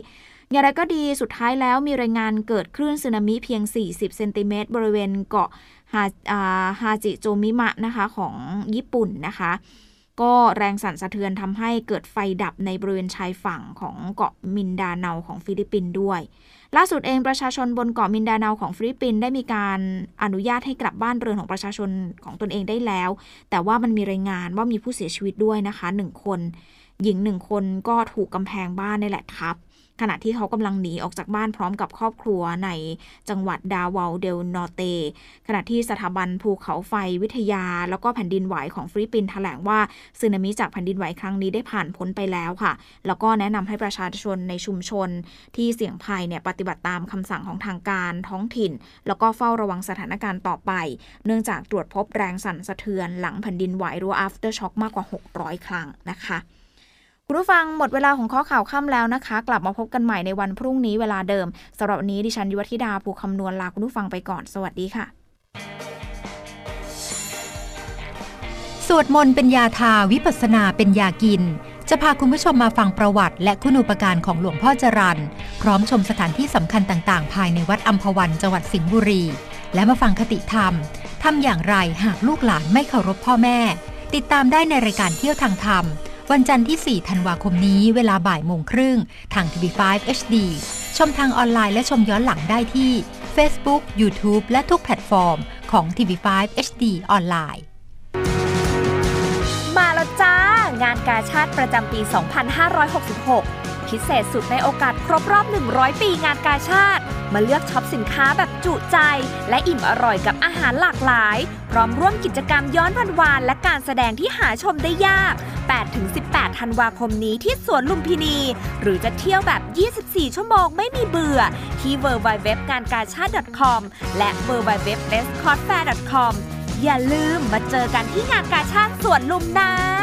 อย่างไรก็ดีสุดท้ายแล้วมีรายงานเกิดคลื่นสึนามิเพียง 40 เซนติเมตร บริเวณเกาะฮาฮาจิโจจิมะนะคะของญี่ปุ่นนะคะ ก็แรงสั่นสะเทือนทำให้เกิดไฟดับในบริเวณชายฝั่งของเกาะมินดาเนาของฟิลิปปินส์ด้วย ล่าสุดเองประชาชนบนเกาะมินดาเนาของฟิลิปปินส์ได้มีการอนุญาตให้กลับบ้านเรือนของประชาชนของตนเองได้แล้ว แต่ว่ามันมีรายงานว่ามีผู้เสียชีวิตด้วยนะคะหนึ่งคน หญิงหนึ่งคนก็ถูกกำแพงบ้านนี่แหละทับ ขณะที่เขากำลังหนีออกจากบ้านพร้อมกับครอบครัวในจังหวัดดาเวาเดลนอร์เต ขณะที่สถาบันภูเขาไฟวิทยา แล้วก็แผ่นดินไหวของฟิลิปปินส์แถลงว่าสึนามิจากแผ่นดินไหวครั้งนี้ได้ผ่านพ้นไปแล้วค่ะ แล้วก็แนะนำให้ประชาชนในชุมชนที่เสี่ยงภัยเนี่ยปฏิบัติตามคำสั่งของทางการท้องถิ่น แล้วก็เฝ้าระวังสถานการณ์ต่อไป เนื่องจากตรวจพบแรงสั่นสะเทือนหลังแผ่นดินไหวหรือ after shock มากกว่า 600 ครั้งนะคะ คุณผู้ฟังหมดเวลาของข้อข่าวค่ำแล้วนะคะ กลับมาพบกันใหม่ในวันพรุ่งนี้เวลาเดิมสำหรับวันนี้ดิฉันยุวธิดาภูคำนวณลาคุณผู้ฟังไปก่อนสวัสดีค่ะ
สวดมนต์เป็นยาทาวิปัสนาเป็นยากิน จะพาคุณผู้ชมมาฟังประวัติ และคุณูปการของหลวงพ่อจรันพร้อมชมสถานที่สำคัญต่างๆ ภายในวัดอัมพวันจังหวัดสิงห์บุรี และมาฟังคติธรรมทำอย่างไรหากลูกหลานไม่เคารพพ่อแม่ ติดตามได้ในรายการเที่ยวทางธรรม วันจันทร์ที่ 4 ธันวาคมนี้เวลาบ่ายโมงครึ่ง ทางทีวี5 HD ชมทางออนไลน์และชมย้อนหลังได้ที่ Facebook, YouTube และทุกแพลตฟอร์มของ TV5 HD ออนไลน์
มาแล้วจ้า งานกาชาติประจำปี 2566 พิเศษสุดในโอกาสครบรอบ 100 ปีงานกาชาติ มาเลือกช็อปสินค้าแบบจุใจ และอิ่มอร่อยกับอาหารหลากหลาย พร้อมร่วมกิจกรรมย้อนวันวาน และการแสดงที่หาชมได้ยาก 8-18 ธันวาคมนี้ที่สวนลุมพินี หรือจะเที่ยวแบบ 24 ชั่วโมงไม่มีเบื่อ ที่ w w w งานกาชาติ .com และ w w w b e s t c o t f a i r com อย่าลืมมาเจอกันที่งานกาชาติสวนลุมนะ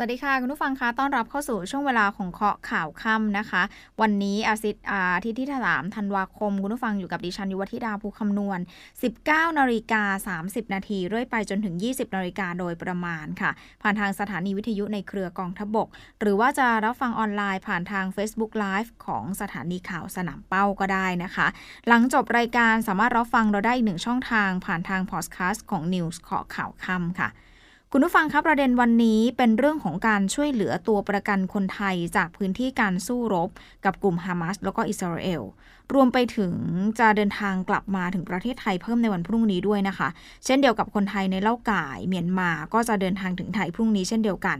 สวัสดีค่ะ คุณผู้ฟังคะต้อนรับเข้าสู่ช่วงเวลาของเคาะข่าวค่ำนะคะ วันนี้อาทิตย์อาทิตย์ที่สามธันวาคม คุณผู้ฟังอยู่กับดิฉันยุวธิดาภูคำนวณ 19นาฬิกา30 นาทีเรื่อยไปจนถึง 20นาฬิกาโดยประมาณค่ะ ผ่านทางสถานีวิทยุในเครือกองทบก หรือว่าจะรับฟังออนไลน์ผ่านทาง Facebook Live ของสถานีข่าวสนามเป้าก็ได้นะคะ หลังจบรายการสามารถรับฟังเราได้อีกหนึ่งช่องทางผ่านทางพอดแคสต์ของ News เคาะข่าวค่ำค่ะ คุณผู้ฟังครับประเด็นวันนี้เป็นเรื่องของการช่วยเหลือตัวประกันคนไทยจากพื้นที่การสู้รบ กับกลุ่มฮามาสแล้วก็อิสราเอลรวมไปถึงจะเดินทางกลับมาถึงประเทศไทยเพิ่มในวันพรุ่งนี้ด้วยนะคะ เช่นเดียวกับคนไทยในเล่าก่ายเมียนมาก็จะเดินทางถึงไทยพรุ่งนี้เช่นเดียวกัน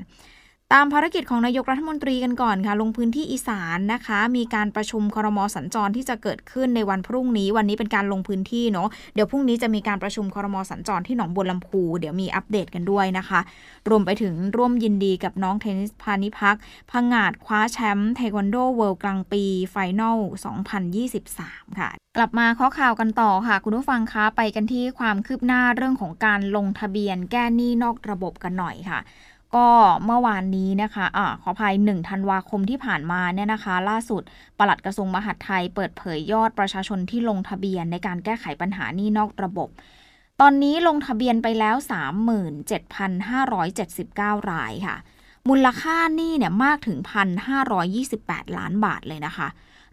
ตามภารกิจของนายกรัฐมนตรีกันก่อนค่ะ ลงพื้นที่อีสานนะคะ มีการประชุมครมสัญจรที่จะเกิดขึ้นในวันพรุ่งนี้ วันนี้เป็นการลงพื้นที่เนาะเดี๋ยวพรุ่งนี้จะมีการประชุมครมสัญจรที่หนองบัวลำพูเดี๋ยวมีอัปเดตกันด้วยนะคะ รวมไปถึงร่วมยินดีกับน้องเทนนิสพานิพักพังงาดคว้าแชมป์เทควันโดเวิลด์กลางปีไฟนอล 2023 ค่ะกลับมาข้อข่าวกันต่อค่ะ คุณผู้ฟังคะไปกันที่ความคืบหน้าเรื่องของการลงทะเบียนแก้หนี้นอกระบบกันหน่อยค่ะ ก็เมื่อวานนี้นะคะอ่าขออภัย1ธันวาคมที่ผ่านมาเนี่ยนะคะ ล่าสุดปลัดกระทรวงมหาดไทย เปิดเผยยอดประชาชนที่ลงทะเบียนในการแก้ไขปัญหานี้นอกระบบ ตอนนี้ลงทะเบียนไปแล้ว 37,579 รายค่ะ มูลค่านี้เนี่ยมากถึง 1,528 ล้านบาทเลยนะคะ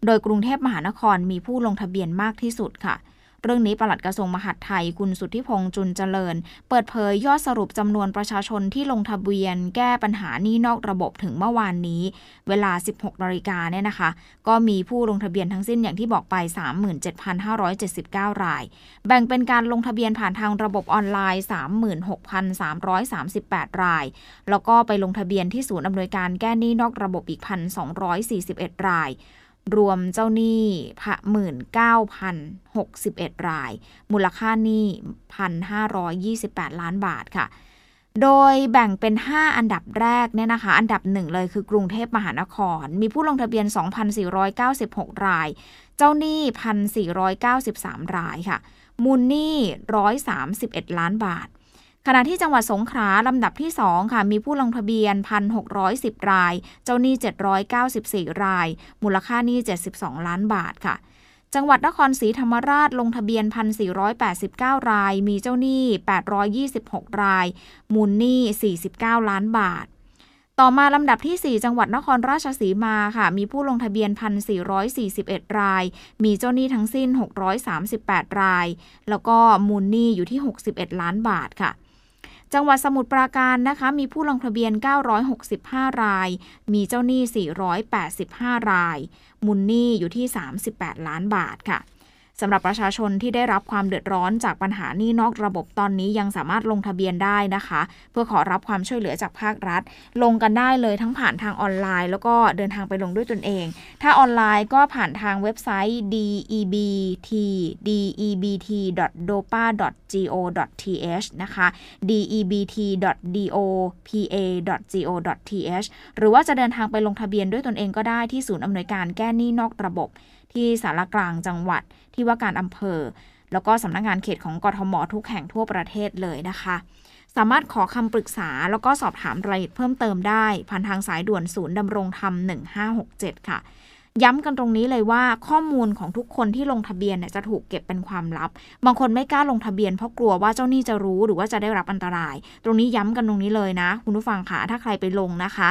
โดยกรุงเทพมหานครมีผู้ลงทะเบียนมากที่สุดค่ะ เรื่องนี้ปลัดกระทรวงมหาดไทยคุณสุทธิพงษ์จุนเจริญ เปิดเผยยอดสรุปจำนวนประชาชนที่ลงทะเบียน แก้ปัญหานี้นอกระบบถึงเมื่อวานนี้ เวลา 16นาฬิกาเนี่ยนะคะ ก็มีผู้ลงทะเบียนทั้งสิ้นอย่างที่บอกไป 37,579 ราย แบ่งเป็นการลงทะเบียนผ่านทางระบบออนไลน์ 36,338 ราย แล้วก็ไปลงทะเบียนที่ศูนย์อำนวยการแก้หนี้นอกระบบอีก 1,241 ราย รวมเจ้าหนี้พะหมื่นเก้าพันหกสิบเอ็ดราย มูลค่าหนี้พันห้าร้อยยี่สิบแปดล้านบาทค่ะ โดยแบ่งเป็น 5 อันดับแรกเนี่ยนะคะ อันดับหนึ่งเลยคือกรุงเทพมหานคร มีผู้ลงทะเบียน 2,496 ราย เจ้าหนี้ 1,493 รายค่ะ มูลหนี้ 131 ล้านบาท ขณะที่จังหวัดสงขลาลำดับที่ 2 ค่ะ มีผู้ลงทะเบียน 1,610 ราย เจ้าหนี้ 794 ราย มูลค่าหนี้ 72 ล้านบาทค่ะ จังหวัดนครศรีธรรมราชลงทะเบียน 1,489 ราย มีเจ้าหนี้ 826 ราย มูลหนี้ 49 ล้านบาทต่อมาลำดับที่ 4 จังหวัดนครราชสีมาค่ะ มีผู้ลงทะเบียน 1,441 ราย มีเจ้าหนี้ทั้งสิ้น 638 ราย แล้วก็มูลหนี้อยู่ที่ 61 ล้านบาทค่ะ จังหวัดสมุทรปราการนะคะมีผู้ลงทะเบียน 965 ราย มีเจ้าหนี้ 485 รายมูลหนี้อยู่ที่ 38 ล้านบาทค่ะ สำหรับประชาชนที่ได้รับความเดือดร้อนจากปัญหานี้นอกระบบตอนนี้ยังสามารถลงทะเบียนได้นะคะ เพื่อขอรับความช่วยเหลือจากภาครัฐ ลงกันได้เลยทั้งผ่านทางออนไลน์ แล้วก็เดินทางไปลงด้วยตนเอง ถ้าออนไลน์ก็ผ่านทางเว็บไซต์ debt debt.dopa.go.th นะคะ debt.dopa.go.th หรือว่าจะเดินทางไปลงทะเบียนด้วยตนเองก็ได้ที่ศูนย์อำนวยการแก้หนี้นอกระบบ ที่สารกลางจังหวัดที่ว่าการอำเภอ แล้วก็สำนักงานเขตของกทมทุกแห่งทั่วประเทศเลยนะคะ สามารถขอคำปรึกษาแล้วก็สอบถามรายละเอียดเพิ่มเติมได้ผ่านทางสายด่วนศูนย์ดำรงธรรม 1567 ค่ะย้ำกันตรงนี้เลยว่าข้อมูลของทุกคนที่ลงทะเบียนเนี่ยจะถูกเก็บเป็นความลับ บางคนไม่กล้าลงทะเบียนเพราะกลัวว่าเจ้าหนี้จะรู้หรือว่าจะได้รับอันตราย ตรงนี้ย้ำกันตรงนี้เลยนะ คุณผู้ฟังค่ะถ้าใครไปลงนะคะ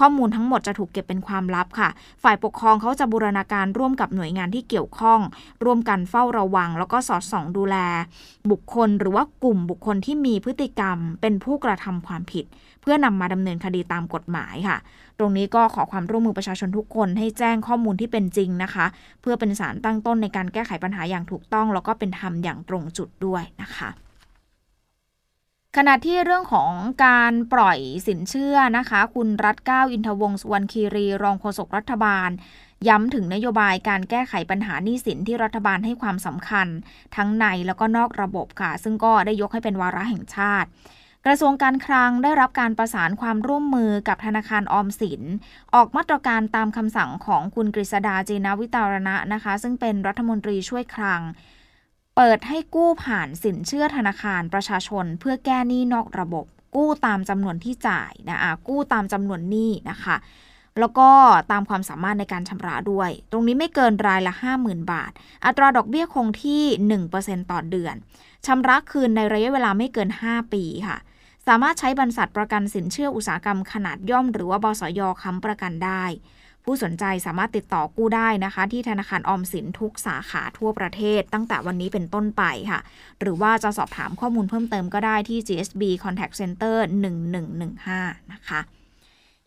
ข้อมูลทั้งหมดจะถูกเก็บเป็นความลับค่ะ ฝ่ายปกครองเขาจะบูรณาการร่วมกับหน่วยงานที่เกี่ยวข้อง ร่วมกันเฝ้าระวัง แล้วก็สอดส่องดูแล บุคคลหรือว่ากลุ่มบุคคลที่มีพฤติกรรม เป็นผู้กระทำความผิด เพื่อนำมาดำเนินคดีตามกฎหมายค่ะ ตรงนี้ก็ขอความร่วมมือประชาชนทุกคนให้แจ้งข้อมูลที่เป็นจริงนะคะ เพื่อเป็นสารตั้งต้นในการแก้ไขปัญหาอย่างถูกต้อง แล้วก็เป็นธรรมอย่างตรงจุดด้วยนะคะ ขณะที่เรื่องของการปล่อยสินเชื่อนะคะ คุณรัฐก้าวอินทวงศ์สุวรรณคีรี รองโฆษกรัฐบาล ย้ำถึงนโยบายการแก้ไขปัญหาหนี้สินที่รัฐบาลให้ความสำคัญ ทั้งในแล้วก็นอกระบบค่ะ ซึ่งก็ได้ยกให้เป็นวาระแห่งชาติกระทรวงการคลังได้รับการประสานความร่วมมือกับธนาคารออมสิน ออกมาตรการตามคำสั่งของคุณกฤษดาเจีนวิตารณะนะคะ ซึ่งเป็นรัฐมนตรีช่วยคลัง เปิดให้กู้ผ่านสินเชื่อธนาคารประชาชน เพื่อแก้หนี้นอกระบบ กู้ตามจำนวนที่จ่ายนะะกู้ตามจำนวนหนี้นะคะแล้วก็ตามความสามารถในการชำระด้วย ตรงนี้ไม่เกินรายละ 50,000 บาท อัตราดอกเบี้ยคงที่ 1%ต่อเดือน ชำระคืนในระยะเวลาไม่เกิน 5 ปีค่ะ สามารถใช้บรรษัทประกันสินเชื่ออุตสาหกรรมขนาดย่อม หรือว่าบสยค้ำประกันได้ ผู้สนใจสามารถติดต่อกู้ได้นะคะ ที่ธนาคารออมสินทุกสาขาทั่วประเทศ ตั้งแต่วันนี้เป็นต้นไปค่ะ หรือว่าจะสอบถามข้อมูลเพิ่มเติมก็ได้ที่ GSB Contact Center 1115 นะคะ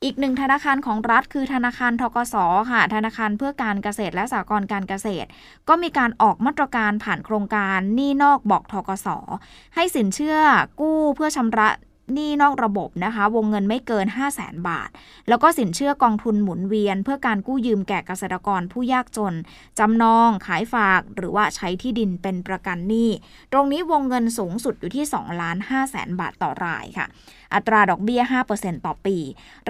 อีกหนึ่งธนาคารของรัฐคือธนาคารทกสค่ะ ธนาคารเพื่อการเกษตรและสหกรณ์การเกษตร ก็มีการออกมาตรการผ่านโครงการหนี้นอกบอกทกสให้สินเชื่อกู้เพื่อชำระ หนี้นอกระบบนะคะ วงเงินไม่เกิน 5 0 0แสนบาท แล้วก็สินเชื่อกองทุนหมุนเวียน เพื่อการกู้ยืมแก่เกษตรกรผู้ยากจน จำนอง ขายฝาก หรือว่าใช้ที่ดินเป็นประกันหนี้ ตรงนี้วงเงินสูงสุดอยู่ที่2ล้าน5แสนบาทต่อรายค่ะ อัตราดอกเบี้ย 5%ต่อปี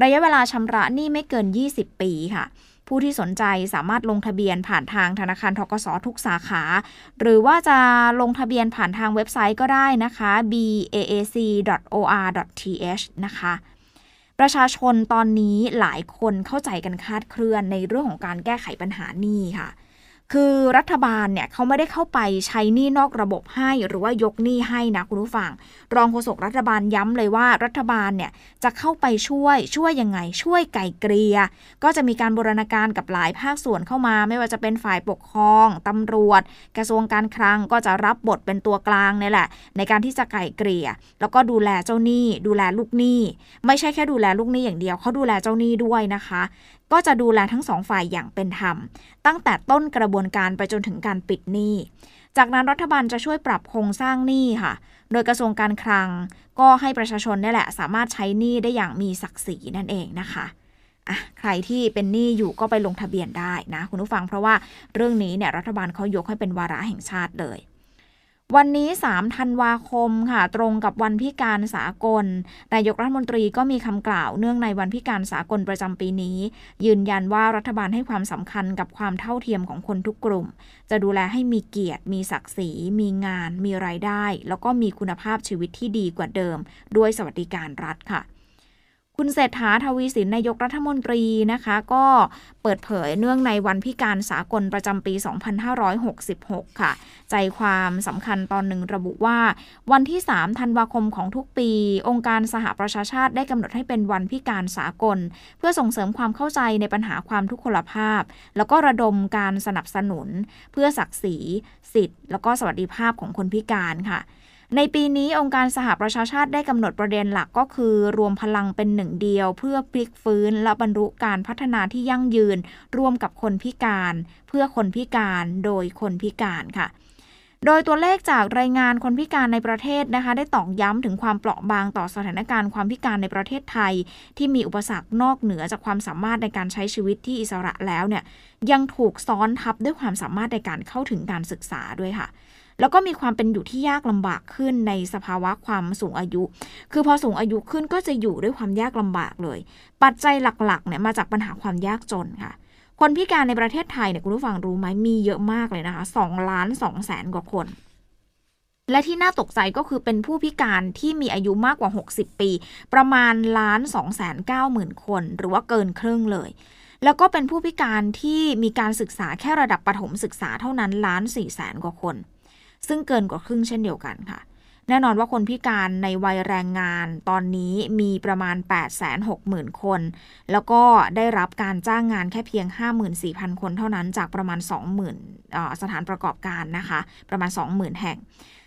ระยะเวลาชำระหนี้ไม่เกิน 20 ปีค่ะ ผู้ที่สนใจสามารถลงทะเบียนผ่านทางธนาคารทกสทุกสาขา หรือว่าจะลงทะเบียนผ่านทางเว็บไซต์ก็ได้นะคะ baac.or.th นะคะ ประชาชนตอนนี้หลายคนเข้าใจกันคาดเคลื่อนในเรื่องของการแก้ไขปัญหานี้ค่ะ คือรัฐบาลเนี่ยเขาไม่ได้เข้าไปใช้หนี้นอกระบบให้ หรือว่ายกหนี้ให้นะคุณผู้ฟัง รองโฆษกรัฐบาลย้ำเลยว่ารัฐบาลเนี่ยจะเข้าไปช่วยช่วยยังไง ช่วยไก่เกลีย ก็จะมีการบูรณาการกับหลายภาคส่วนเข้ามา ไม่ว่าจะเป็นฝ่ายปกครองตำรวจ กระทรวงการคลังก็จะรับบทเป็นตัวกลางเนี่ยแหละ ในการที่จะไก่เกลีย แล้วก็ดูแลเจ้าหนี้ ดูแลลูกหนี้ ไม่ใช่แค่ดูแลลูกหนี้อย่างเดียวเขาดูแลเจ้าหนี้ด้วยนะคะ ก็จะดูแลทั้งสองฝ่ายอย่างเป็นธรรม ตั้งแต่ต้นกระบวนการไปจนถึงการปิดหนี้ จากนั้นรัฐบาลจะช่วยปรับโครงสร้างหนี้ค่ะ โดยกระทรวงการคลัง ก็ให้ประชาชนนี่แหละ สามารถใช้หนี้ได้อย่างมีศักดิ์ศรีนั่นเองนะคะอะใครที่เป็นหนี้อยู่ก็ไปลงทะเบียนได้นะ คุณผู้ฟังเพราะว่าเรื่องนี้เนี่ยรัฐบาลเขายกให้เป็นวาระแห่งชาติเลย วันนี้ 3 ธันวาคมค่ะ ตรงกับวันพิการสากล นายกรัฐมนตรีก็มีคำกล่าวเนื่องในวันพิการสากลประจำปีนี้ ยืนยันว่ารัฐบาลให้ความสำคัญกับความเท่าเทียมของคนทุกกลุ่ม จะดูแลให้มีเกียรติ มีศักดิ์ศรี มีงาน มีรายได้ แล้วก็มีคุณภาพชีวิตที่ดีกว่าเดิม ด้วยสวัสดิการรัฐค่ะ คุณเศรษฐาทวีสินนายกรัฐมนตรีนะคะ ก็เปิดเผยเนื่องในวันพิการสากลประจำปี 2566 ค่ะ ใจความสำคัญตอนหนึ่งระบุว่า วันที่ 3 ธันวาคมของทุกปี องค์การสหประชาชาติได้กำหนดให้เป็นวันพิการสากล เพื่อส่งเสริมความเข้าใจในปัญหาความทุกขลภาพ แล้วก็ระดมการสนับสนุน เพื่อศักดิ์ศรี สิทธิ์ แล้วก็สวัสดิภาพของคนพิการค่ะ ในปีนี้องค์การสหประชาชาติได้กำหนดประเด็นหลักก็คือ รวมพลังเป็นหนึ่งเดียว เพื่อพลิกฟื้นและบรรลุการพัฒนาที่ยั่งยืน ร่วมกับคนพิการ เพื่อคนพิการโดยคนพิการค่ะโดยตัวเลขจากรายงานคนพิการในประเทศนะคะ ได้ตอกย้ำถึงความเปราะบางต่อสถานการณ์ความพิการในประเทศไทย ที่มีอุปสรรคนอกเหนือจากความสามารถในการใช้ชีวิตที่อิสระแล้วเนี่ยยังถูกซ้อนทับด้วยความสามารถในการเข้าถึงการศึกษาด้วยค่ะ แล้วก็มีความเป็นอยู่ที่ยากลำบากขึ้นในสภาวะความสูงอายุ คือพอสูงอายุขึ้นก็จะอยู่ด้วยความยากลำบากเลย ปัจจัยหลักๆเนี่ยมาจากปัญหาความยากจนค่ะ คนพิการในประเทศไทยเนี่ยคุณผู้ฟังรู้ไหมมีเยอะมากเลยนะคะ2ล้าน2แสนกว่าคนและที่น่าตกใจก็คือเป็นผู้พิการที่มีอายุมากกว่า 60 ปี ประมาณล้าน2 9 0 0 0 0คน หรือว่าเกินครึ่งเลย แล้วก็เป็นผู้พิการที่มีการศึกษาแค่ระดับประถมศึกษาเท่านั้นล้าน4แสนกว่าคน ซึ่งเกินกว่าครึ่งเช่นเดียวกันค่ะ แน่นอนว่าคนพิการในวัยแรงงานตอนนี้มีประมาณ 860,000 คน แล้วก็ได้รับการจ้างงานแค่เพียง 54,000 คนเท่านั้นจากประมาณ 20,000สถานประกอบการนะคะ ประมาณ 20,000 แห่ง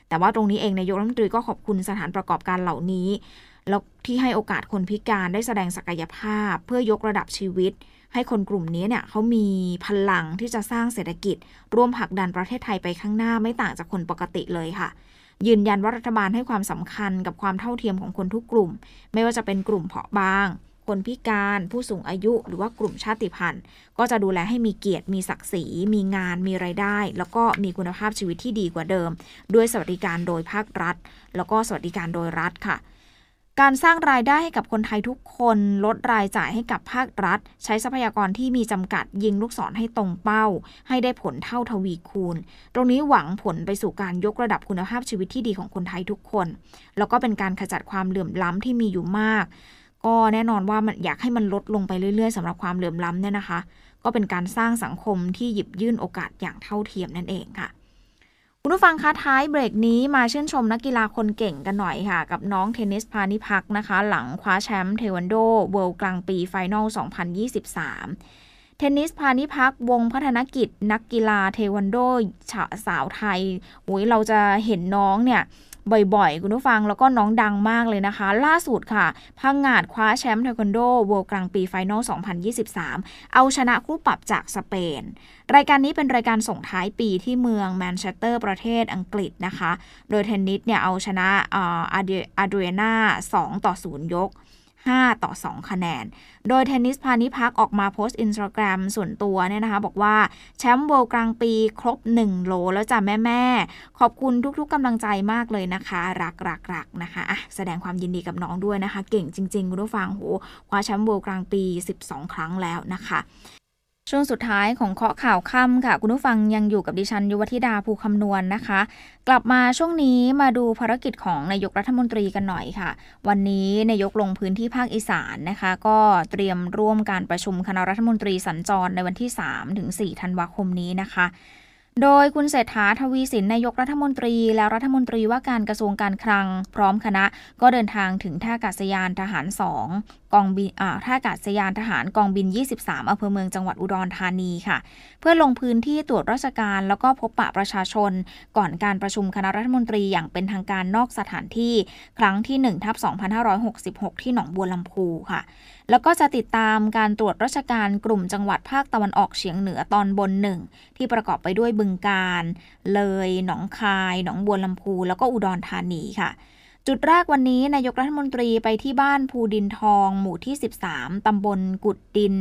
แต่ว่าตรงนี้เองนายกรัฐมนตรีก็ขอบคุณสถานประกอบการเหล่านี้แล้วที่ให้โอกาสคนพิการได้แสดงศักยภาพเพื่อยกระดับชีวิต ให้คนกลุ่มนี้เนี่ยเขามีพลังที่จะสร้างเศรษฐกิจ ร่วมผลักดันประเทศไทยไปข้างหน้าไม่ต่างจากคนปกติเลยค่ะ ยืนยันว่ารัฐบาลให้ความสำคัญกับความเท่าเทียมของคนทุกกลุ่ม ไม่ว่าจะเป็นกลุ่มเผาะบาง คนพิการ ผู้สูงอายุหรือว่ากลุ่มชาติพันธุ์ ก็จะดูแลให้มีเกียรติมีศักดิ์ศรี มีงาน มีไรายได้ แล้วก็มีคุณภาพชีวิตที่ดีกว่าเดิม ด้วยสวัสดิการโดยภาครัฐ แล้วก็สวัสดิการโดยรัฐค่ะ การสร้างรายได้ให้กับคนไทยทุกคนลดรายจ่ายให้กับภาครัฐ ใช้ทรัพยากรที่มีจำกัดยิงลูกศรให้ตรงเป้า ให้ได้ผลเท่าทวีคูณ ตรงนี้หวังผลไปสู่การยกระดับคุณภาพชีวิตที่ดีของคนไทยทุกคน แล้วก็เป็นการขจัดความเหลื่อมล้ำที่มีอยู่มาก ก็แน่นอนว่ามันอยากให้มันลดลงไปเรื่อยๆสำหรับความเหลื่อมล้ำเนี่ยนะคะ ก็เป็นการสร้างสังคมที่หยิบยื่นโอกาสอย่างเท่าเทียมนั่นเองค่ะ คุณผู้ฟังคะท้ายเบรกนี้มาชื่นชมนักกีฬาคนเก่งกันหน่อยค่ะ กับน้องเทนนิสพาณิภัคนะคะ หลังคว้าแชมป์เทควันโด World Grand Prix Final 2023 เทนนิสพาณิภัค วงศ์พัฒนกิจ นักกีฬาเทควันโดสาวไทยโอ้ยเราจะเห็นน้องเนี่ย บ่อยๆ คุณผู้ฟังแล้วก็น้องดังมากเลยนะคะ ล่าสุดค่ะ พังงาดคว้าแชมป์เทควันโด World Grand Prix Final 2023 เอาชนะคู่ปรับจากสเปน รายการนี้เป็นรายการส่งท้ายปีที่เมืองแมนเชสเตอร์ประเทศอังกฤษนะคะ โดยเทนนิสเนี่ยเอาชนะอาเดรียนา2ต่อ 0 ยก 5 ต่อ 2 คะแนน โดยเทนนิสพานิพักออกมาโพสต์อินสตาแกรมส่วนตัวเนี่ยนะคะ บอกว่าแชมป์โวลกลางปีครบ 1 โลแล้วจ้ะแม่แม่ขอบคุณทุกๆกำลังใจมากเลยนะคะ รักรักรักนะคะอะแสดงความยินดีกับน้องด้วยนะคะ เก่งจริงๆ คุณผู้ฟังโหคว้าแชมป์โวลกลางปี 12 ครั้งแล้วนะคะ ช่วงสุดท้ายของเคาะข่าวค่ำค่ะ คุณผู้ฟังยังอยู่กับดิฉันยุวธิดาภูคำนวณนนะคะ กลับมาช่วงนี้มาดูภารกิจของนายกรัฐมนตรีกันหน่อยค่ะ วันนี้นายกลงพื้นที่ภาคอีสานนะคะ ก็เตรียมร่วมการประชุมคณะรัฐมนตรีสัญจรในวันที่ 3-4ธันวาคมนี้นะคะโดยคุณเศรษฐาทวีสินนายกรัฐมนตรี และรัฐมนตรีว่าการกระทรวงการคลัง พร้อมคณะก็เดินทางถึงท่าอากาศยานทหาร2 กองบินท่าอากาศยานทหารกองบิน 23อำเภอเมืองจังหวัดอุดรธานีค่ะ เพื่อลงพื้นที่ตรวจราชการแล้วก็พบปะประชาชน ก่อนการประชุมคณะรัฐมนตรีอย่างเป็นทางการนอกสถานที่ ครั้งที่1ทับ2566 ที่หนองบัวลำพูค่ะ แล้วก็จะติดตามการตรวจราชการกลุ่มจังหวัดภาคตะวันออกเฉียงเหนือตอนบนหนึ่งที่ประกอบไปด้วยบึงกาฬเลย หนองคาย หนองบัวลำพู แล้วก็อุดรธานีค่ะ จุดแรกวันนี้นายกรัฐมนตรีไปที่บ้านภูดินทองหมู่ที่ 13ตำบลกุดดิน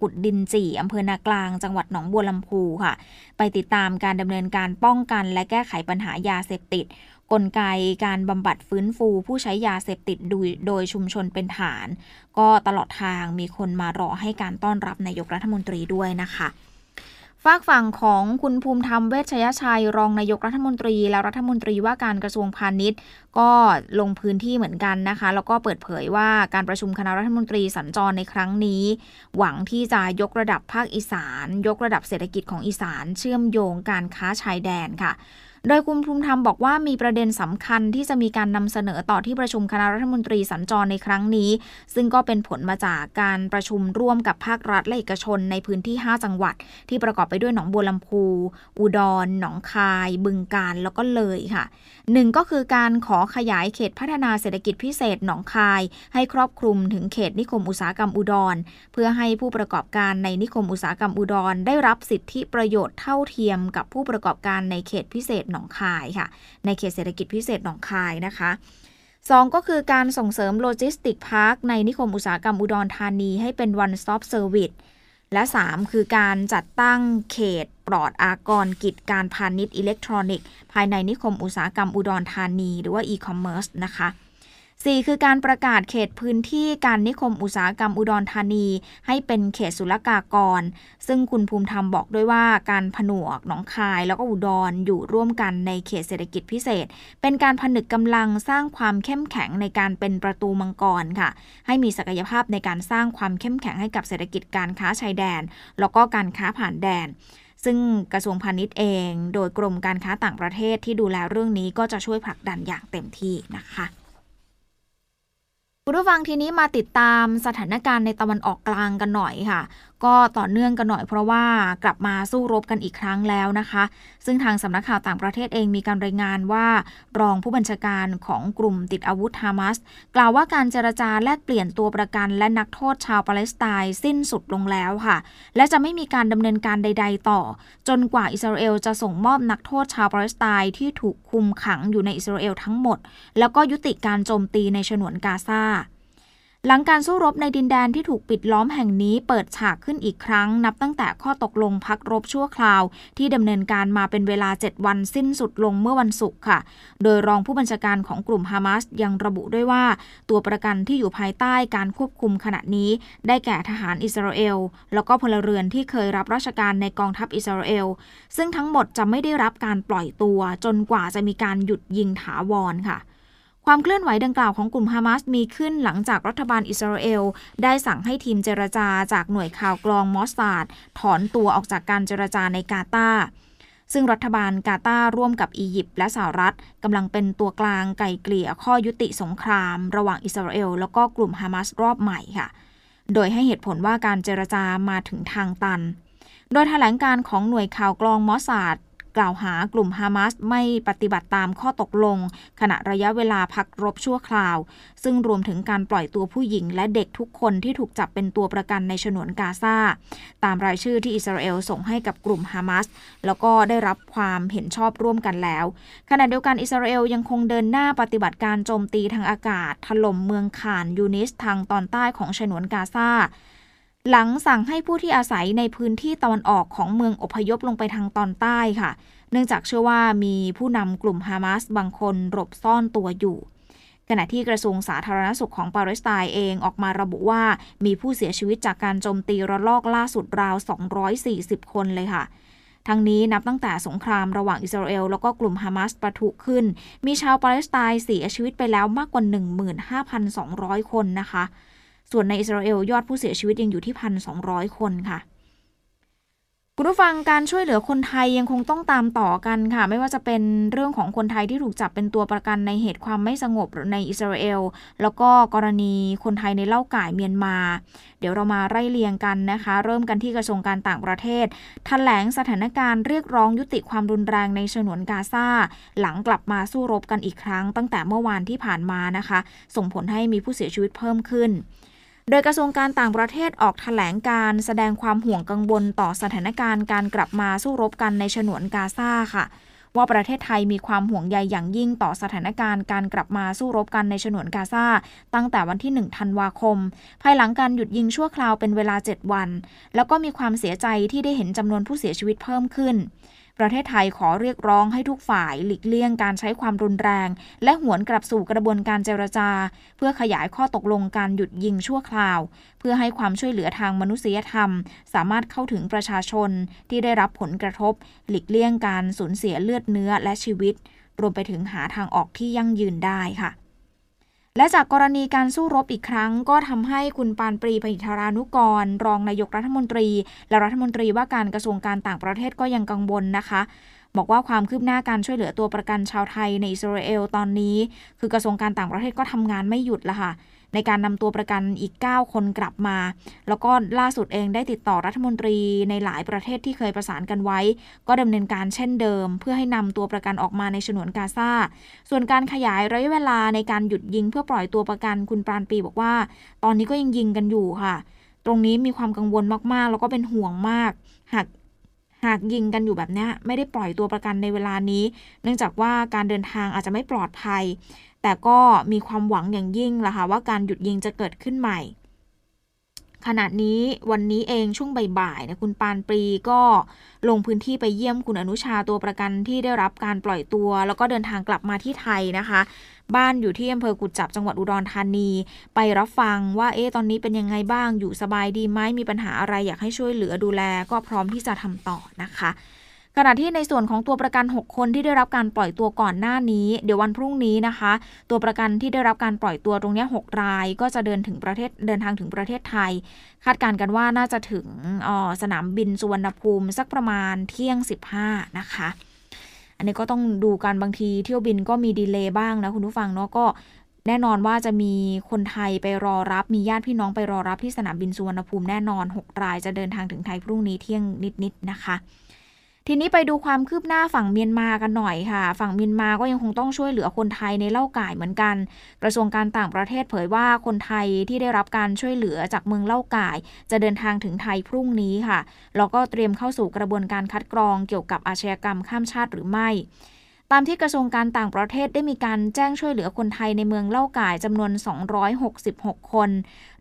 กุดดินจีอำเภอนากลาง จังหวัดหนองบัวลำพูค่ะ ไปติดตามการดำเนินการป้องกัน และแก้ไขปัญหายาเสพติด กลไกการบำบัดฟื้นฟูผู้ใช้ยาเสพติดโดยโดยชุมชนเป็นฐาน ก็ตลอดทางมีคนมารอให้การต้อนรับนายกรัฐมนตรีด้วยนะคะ ฝากฝั่งของคุณภูมิธรรมเวชยชัย รองนายกรัฐมนตรี และรัฐมนตรีว่าการกระทรวงพาณิชย์ ก็ลงพื้นที่เหมือนกันนะคะ แล้วก็เปิดเผยว่าการประชุมคณะรัฐมนตรีสัญจรในครั้งนี้ หวังที่จะยกระดับภาคอีสาน ยกระดับเศรษฐกิจของอีสาน เชื่อมโยงการค้าชายแดนค่ะ โดยคุณภูมิธรรมบอกว่ามีประเด็นสำคัญที่จะมีการนำเสนอต่อที่ประชุมคณะรัฐมนตรีสัญจรในครั้งนี้ ซึ่งก็เป็นผลมาจากการประชุมร่วมกับภาครัฐและเอกชนในพื้นที่ 5 จังหวัด ที่ประกอบไปด้วยหนองบัวลำพู อุดร หนองคาย บึงกาฬแล้วก็เลยค่ะหนึ่งก็คือการขอขยายเขตพัฒนาเศรษฐกิจพิเศษหนองคาย ให้ครอบคลุมถึงเขตนิคมอุตสาหกรรมอุดร เพื่อให้ผู้ประกอบการในนิคมอุตสาหกรรมอุดร ได้รับสิทธิประโยชน์เท่าเทียมกับผู้ประกอบการในเขตพิเศษหนองคายค่ะ ในเขตเศรษฐกิจพิเศษหนองคายนะคะสองก็คือการส่งเสริม logistics park ในนิคมอุตสาหกรรมอุดรธานีให้เป็น one stop service และ 3 คือการจัดตั้งเขตปลอดอากรกิจการพาณิชย์อิเล็กทรอนิกส์ ภายในนิคมอุตสาหกรรมอุดรธานี หรือว่า e-commerce นะคะ 4 คือการประกาศเขตพื้นที่การนิคมอุตสาหกรรมอุดรธานี ให้เป็นเขตศุลกากร ซึ่งคุณภูมิธรรมบอกด้วยว่าการผนวกหนองคายแล้วก็อุดรอยู่ร่วมกันในเขตเศรษฐกิจพิเศษ เป็นการผนึกกำลังสร้างความเข้มแข็งในการเป็นประตูมังกรค่ะ ให้มีศักยภาพในการสร้างความเข้มแข็งให้กับเศรษฐกิจการค้าชายแดน แล้วก็การค้าผ่านแดนซึ่งกระทรวงพาณิชย์เอง โดยกรมการค้าต่างประเทศที่ดูแลเรื่องนี้ก็จะช่วยผลักดันอย่างเต็มที่นะคะ คุณผู้ฟังทีนี้มาติดตามสถานการณ์ในตะวันออกกลางกันหน่อยค่ะก็ต่อเนื่องกันหน่อยเพราะว่ากลับมาสู้รบกันอีกครั้งแล้วนะคะ ซึ่งทางสำนักข่าวต่างประเทศเองมีการรายงานว่ารองผู้บัญชาการของกลุ่มติดอาวุธฮามาสกล่าวว่าการเจรจาแลกเปลี่ยนตัวประกัน และนักโทษชาวปาเลสไตน์สิ้นสุดลงแล้วค่ะ และจะไม่มีการดำเนินการใด ๆ ต่อ จนกว่าอิสราเอลจะส่งมอบนักโทษชาวปาเลสไตน์ที่ถูกคุมขังอยู่ในอิสราเอลทั้งหมด แล้วก็ยุติการโจมตีในฉนวนกาซา หลังการสู้รบในดินแดนที่ถูกปิดล้อมแห่งนี้เปิดฉากขึ้นอีกครั้ง นับตั้งแต่ข้อตกลงพักรบชั่วคราว ที่ดำเนินการมาเป็นเวลา 7 วันสิ้นสุดลงเมื่อวันศุกร์ค่ะ โดยรองผู้บัญชาการของกลุ่มฮามาสยังระบุด้วยว่า ตัวประกันที่อยู่ภายใต้การควบคุมขณะนี้ ได้แก่ทหารอิสราเอล แล้วก็พลเรือนที่เคยรับราชการในกองทัพอิสราเอล ซึ่งทั้งหมดจะไม่ได้รับการปล่อยตัว จนกว่าจะมีการหยุดยิงถาวรค่ะ ความเคลื่อนไหวดังกล่าวของกลุ่มฮามาสมีขึ้นหลังจากรัฐบาลอิสราเอล ได้สั่งให้ทีมเจรจาจากหน่วยข่าวกรองมอสซาดถอนตัวออกจากการเจรจาในกาตาร์ซึ่งรัฐบาลกาตาร่วมกับอียิปต์และสหรัฐกำลังเป็นตัวกลางไก่เกลี่ยข้อยุติสงคราม ระหว่างอิสราเอลแล้วก็กลุ่มฮามาสรอบใหม่ค่ะ โดยให้เหตุผลว่าการเจรจามาถึงทางตัน โดยแถลงการของหน่วยข่าวกรองมอสซาด กล่าวหากลุ่มฮามาสไม่ปฏิบัติตามข้อตกลง ขณะระยะเวลาพักรบชั่วคราว ซึ่งรวมถึงการปล่อยตัวผู้หญิงและเด็กทุกคนที่ถูกจับเป็นตัวประกันในฉนวนกาซาตามรายชื่อที่อิสราเอลส่งให้กับกลุ่มฮามาสแล้วก็ได้รับความเห็นชอบร่วมกันแล้ว ขณะเดียวกันอิสราเอลยังคงเดินหน้าปฏิบัติการโจมตีทางอากาศถล่มเมืองข่านยูนิสทางตอนใต้ของฉนวนกาซา หลังสั่งให้ผู้ที่อาศัยในพื้นที่ตะวันออกของเมืองอพยพลงไปทางตอนใต้ค่ะ เนื่องจากเชื่อว่ามีผู้นำกลุ่มฮามาสบางคนหลบซ่อนตัวอยู่ขณะที่กระทรวงสาธารณสุขของปาเลสไตน์เองออกมาระบุว่า มีผู้เสียชีวิตจากการโจมตีระลอกล่าสุดราว 240 คนเลยค่ะ ทั้งนี้นับตั้งแต่สงครามระหว่างอิสราเอลแล้วก็กลุ่มฮามาสประทุขึ้น มีชาวปาเลสไตน์เสียชีวิตไปแล้วมากกว่า 15,200 คนนะคะ ส่วนในอิสราเอลยอดผู้เสียชีวิตยังอยู่ที่1,200คนค่ะ คุณผู้ฟังการช่วยเหลือคนไทยยังคงต้องตามต่อกันค่ะ ไม่ว่าจะเป็นเรื่องของคนไทยที่ถูกจับเป็นตัวประกันในเหตุความไม่สงบในอิสราเอล แล้วก็กรณีคนไทยในเล่าก่ายเมียนมา เดี๋ยวเรามาไล่เรียงกันนะคะ เริ่มกันที่กระทรวงการต่างประเทศแถลงสถานการณ์เรียกร้องยุติความรุนแรงในฉนวนกาซาหลังกลับมาสู้รบกันอีกครั้ง ตั้งแต่เมื่อวานที่ผ่านมานะคะ ส่งผลให้มีผู้เสียชีวิตเพิ่มขึ้น โดยกระทรวงการต่างประเทศออกถแถลงการแสดงความห่วงกังวลต่อสถานการณ์การกลับมาสู้รบกันในฉนวนกาซาค่ะ ว่าประเทศไทยมีความห่วงใยอย่างยิ่งต่อสถานการณ์การกลับมาสู้รบกันในฉนวนกาซาตั้งแต่วันที่ 1 ธันวาคม ภายหลังการหยุดยิงชั่วคราวเป็นเวลา 7 วัน แล้วก็มีความเสียใจที่ได้เห็นจำนวนผู้เสียชีวิตเพิ่มขึ้น ประเทศไทยขอเรียกร้องให้ทุกฝ่ายหลีกเลี่ยงการใช้ความรุนแรง และหวนกลับสู่กระบวนการเจรจา เพื่อขยายข้อตกลงการหยุดยิงชั่วคราว เพื่อให้ความช่วยเหลือทางมนุษยธรรม สามารถเข้าถึงประชาชนที่ได้รับผลกระทบ หลีกเลี่ยงการสูญเสียเลือดเนื้อและชีวิต รวมไปถึงหาทางออกที่ยั่งยืนได้ค่ะ และจากกรณีการสู้รบอีกครั้ง ก็ทำให้คุณปานปรีพหิทรานุกร รองนายกรัฐมนตรี และรัฐมนตรีว่าการกระทรวงการต่างประเทศก็ยังกังวลนะคะ บอกว่าความคืบหน้าการช่วยเหลือตัวประกันชาวไทยในอิสราเอลตอนนี้ คือกระทรวงการต่างประเทศก็ทำงานไม่หยุดละค่ะ ในการนำตัวประกันอีก 9 คนกลับมา แล้วก็ล่าสุดเองได้ติดต่อรัฐมนตรีในหลายประเทศที่เคยประสานกันไว้ ก็ดำเนินการเช่นเดิม เพื่อให้นำตัวประกันออกมาในฉนวนกาซาส่วนการขยายระยะเวลาในการหยุดยิงเพื่อปล่อยตัวประกันคุณปราณปีบอกว่า ตอนนี้ก็ยังยิงกันอยู่ค่ะ ตรงนี้มีความกังวลมากๆ แล้วก็เป็นห่วงมาก หากหากยิงกันอยู่แบบนี้ไม่ได้ปล่อยตัวประกันในเวลานี้ เนื่องจากว่าการเดินทางอาจจะไม่ปลอดภัย แต่ก็มีความหวังอย่างยิ่งล่ะค่ะว่าการหยุดยิงจะเกิดขึ้นใหม่ ขณะนี้วันนี้เองช่วงบ่ายๆนะคุณปานปรีก็ลงพื้นที่ไปเยี่ยมคุณอนุชาตัวประกันที่ได้รับการปล่อยตัว แล้วก็เดินทางกลับมาที่ไทยนะคะ บ้านอยู่ที่อำเภอกุจจับจังหวัดอุดรธานี ไปรับฟังว่าเอ๊ะตอนนี้เป็นยังไงบ้างอยู่สบายดีไหมมีปัญหาอะไรอยากให้ช่วยเหลือดูแล ก็พร้อมที่จะทำต่อนะคะ ขณะที่ในส่วนของตัวประกัน 6 คนที่ได้รับการปล่อยตัวก่อนหน้านี้ เดี๋ยววันพรุ่งนี้นะคะ ตัวประกันที่ได้รับการปล่อยตัวตรงนี้ 6 ราย ก็จะเดินถึงประเทศเดินทางถึงประเทศไทย คาดการณ์กันว่าน่าจะถึงสนามบินสุวรรณภูมิสักประมาณเที่ยง 15 นะคะอันนี้ก็ต้องดูกันบางทีเที่ยวบินก็มีดีเลย์บ้างนะคุณผู้ฟังเนาะก็แน่นอนว่าจะมีคนไทยไปรอรับมีญาติพี่น้องไปรอรับที่สนามบินสุวรรณภูมิแน่นอน 6 รายจะเดินทางถึงไทยพรุ่งนี้เที่ยงนิดๆนะคะ ทีนี้ไปดูความคืบหน้าฝั่งเมียนมากันหน่อยค่ะ ฝั่งเมียนมาก็ยังคงต้องช่วยเหลือคนไทยในเล่าก่ายเหมือนกัน กระทรวงการต่างประเทศเผยว่าคนไทยที่ได้รับการช่วยเหลือจากเมืองเล่าก่าย จะเดินทางถึงไทยพรุ่งนี้ค่ะแล้วก็เตรียมเข้าสู่กระบวนการคัดกรองเกี่ยวกับอาชญากรรมข้ามชาติหรือไม่ ตามที่กระทรวงการต่างประเทศได้มีการแจ้งช่วยเหลือคนไทยในเมืองเล่าก่ายจำนวน 266 คน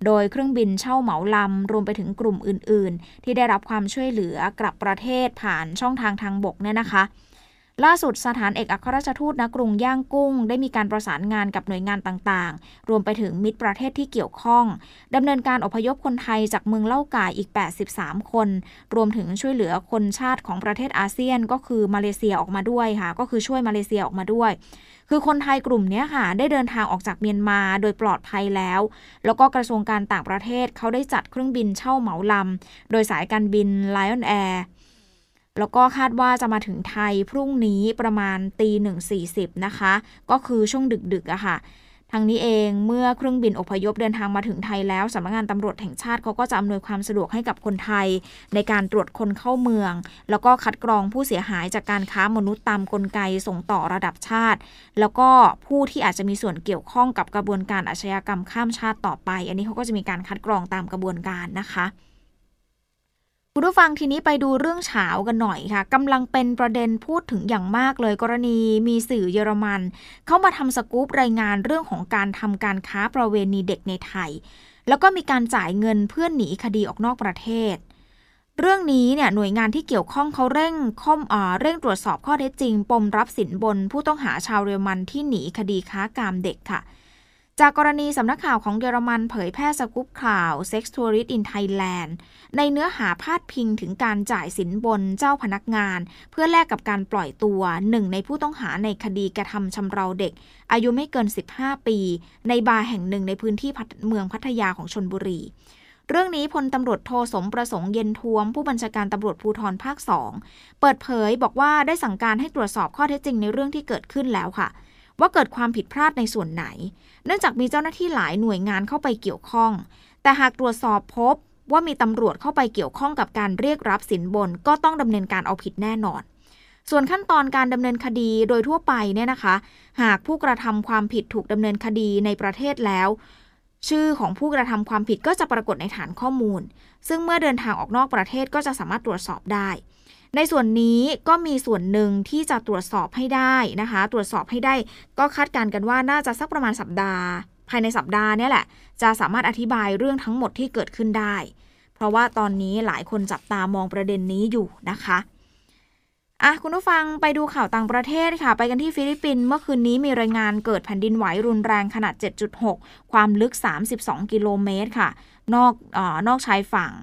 โดยเครื่องบินเช่าเหมาลำ รวมไปถึงกลุ่มอื่น ๆ ที่ได้รับความช่วยเหลือกลับประเทศผ่านช่องทางทางบกเนี่ยนะคะ ล่าสุดสถานเอกอัครราชทูตณกรุงย่างกุ้ง ได้มีการประสานงานกับหน่วยงานต่างๆ รวมไปถึงมิตรประเทศที่เกี่ยวข้องดำเนินการอพยพคนไทยจากเมืองเล่าก่ายอีก 83 คน รวมถึงช่วยเหลือคนชาติของประเทศอาเซียนก็คือมาเลเซียออกมาด้วยค่ะ ก็คือช่วยมาเลเซียออกมาด้วย คือคนไทยกลุ่มนี้ค่ะได้เดินทางออกจากเมียนมาโดยปลอดภัยแล้ว แล้วก็กระทรวงการต่างประเทศเขาได้จัดเครื่องบินเช่าเหมาลำโดยสายการบิน Lion Air แล้วก็คาดว่าจะมาถึงไทยพรุ่งนี้ประมาณตีหนึ่งสี่สิบนะคะ ก็คือช่วงดึกๆอะค่ะทางนี้เองเมื่อเครื่องบินอพยพเดินทางมาถึงไทยแล้วสำนักงานตำรวจแห่งชาติเขาก็จะอำนวยความสะดวกให้กับคนไทย ในการตรวจคนเข้าเมือง แล้วก็คัดกรองผู้เสียหายจากการค้ามนุษย์ตามกลไกส่งต่อระดับชาติ แล้วก็ผู้ที่อาจจะมีส่วนเกี่ยวข้องกับกระบวนการอาชญากรรมข้ามชาติต่อไป อันนี้เขาก็จะมีการคัดกรองตามกระบวนการนะคะ คุณผู้ฟังทีนี้ไปดูเรื่องเฉากันหน่อยค่ะกำลังเป็นประเด็นพูดถึงอย่างมากเลยกรณีมีสื่อเยอรมัน เข้ามาทำสกู๊ปรายงานเรื่องของการทำการค้าประเวณีเด็กในไทย แล้วก็มีการจ่ายเงินเพื่อนหนีคดีออกนอกประเทศ เรื่องนี้เนี่ยหน่วยงานที่เกี่ยวข้องเขาเร่งข้อมเร่งตรวจสอบข้อเท็จจริง ปมรับสินบนผู้ต้องหาชาวเยอรมันที่หนีคดีค้ากามเด็กค่ะ จากกรณีสำนักข่าวของเยอรมันเผยแพร่สกู๊ปข่าว Sex Tourist in Thailand ในเนื้อหาพาดพิงถึงการจ่ายสินบนเจ้าพนักงาน เพื่อแลกกับการปล่อยตัวหนึ่งในผู้ต้องหาในคดีกระทำชำเราเด็ก อายุไม่เกิน 15 ปี ในบาร์แห่งหนึ่งในพื้นที่เมืองพัทยาของชนบุรี เรื่องนี้พลตำรวจโทสมประสงค์เย็นทวม ผู้บัญชาการตำรวจภูธรภาคสองเปิดเผยบอกว่าได้สั่งการให้ตรวจสอบข้อเท็จจริงในเรื่องที่เกิดขึ้นแล้วค่ะ ว่าเกิดความผิดพลาดในส่วนไหน เนื่องจากมีเจ้าหน้าที่หลายหน่วยงานเข้าไปเกี่ยวข้อง แต่หากตรวจสอบพบว่ามีตำรวจเข้าไปเกี่ยวข้องกับการเรียกรับสินบน ก็ต้องดำเนินการเอาผิดแน่นอน ส่วนขั้นตอนการดำเนินคดีโดยทั่วไปเนี่ยนะคะ หากผู้กระทำความผิดถูกดำเนินคดีในประเทศแล้ว ชื่อของผู้กระทำความผิดก็จะปรากฏในฐานข้อมูล ซึ่งเมื่อเดินทางออกนอกประเทศก็จะสามารถตรวจสอบได้ ในส่วนนี้ก็มีส่วนหนึ่งที่จะตรวจสอบให้ได้นะคะ ตรวจสอบให้ได้ก็คาดการณ์กันว่าน่าจะสักประมาณสัปดาห์ ภายในสัปดาห์นี้แหละ จะสามารถอธิบายเรื่องทั้งหมดที่เกิดขึ้นได้ เพราะว่าตอนนี้หลายคนจับตามองประเด็นนี้อยู่นะคะอะคุณผู้ฟังไปดูข่าวต่างประเทศค่ะ ไปกันที่ฟิลิปปินส์เมื่อคืนนี้มีรายงานเกิดแผ่นดินไหวรุนแรงขนาด 7.6 ความลึก 32 กิโลเมตรค่ะ นอก นอกชายฝั่ง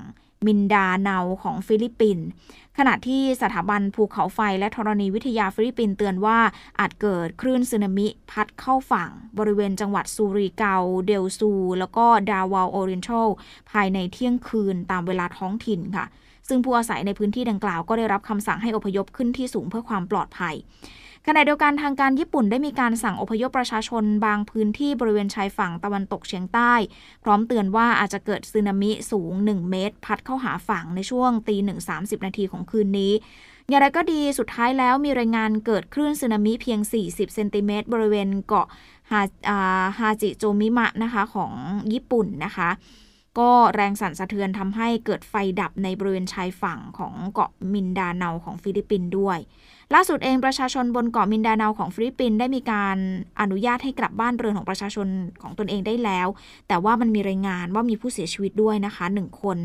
มินดาเนาของฟิลิปปินส์ ขณะที่สถาบันภูเขาไฟและธรณีวิทยาฟิลิปปินส์เตือนว่าอาจเกิดคลื่นสึนามิพัดเข้าฝั่ง บริเวณจังหวัดซูริเกา เดลซู แล้วก็ดาวาวโอเรนทัลภายในเที่ยงคืนตามเวลาท้องถิ่นค่ะ ซึ่งผู้อาศัยในพื้นที่ดังกล่าวก็ได้รับคำสั่งให้อพยพขึ้นที่สูงเพื่อความปลอดภัย ขณะเดียวกันทางการญี่ปุ่นได้มีการสั่งอพยพประชาชนบางพื้นที่บริเวณชายฝั่งตะวันตกเฉียงใต้ พร้อมเตือนว่าอาจจะเกิดสึนามิสูง 1 เมตร พัดเข้าหาฝั่งในช่วงตีหนึ่งสานาทีของคืนนี้อย่างไรก็ดีสุดท้ายแล้วมีรายงานเกิดคลื่นสึนามิเพียง 40 เซนติเมตรบริเวณเกาะฮาฮาจิโจจิมะนะคะของญี่ปุ่นนะคะ ก็แรงสั่นสะเทือนทำให้เกิดไฟดับในบริเวณชายฝั่งของเกาะมินดาเนาของฟิลิปปินส์ด้วย ล่าสุดเองประชาชนบนเกาะมินดาเนาของฟิลิปปินส์ได้มีการอนุญาตให้กลับบ้านเรือนของประชาชนของตนเองได้แล้ว แต่ว่ามันมีรายงานว่ามีผู้เสียชีวิตด้วยนะคะหนึ่งคน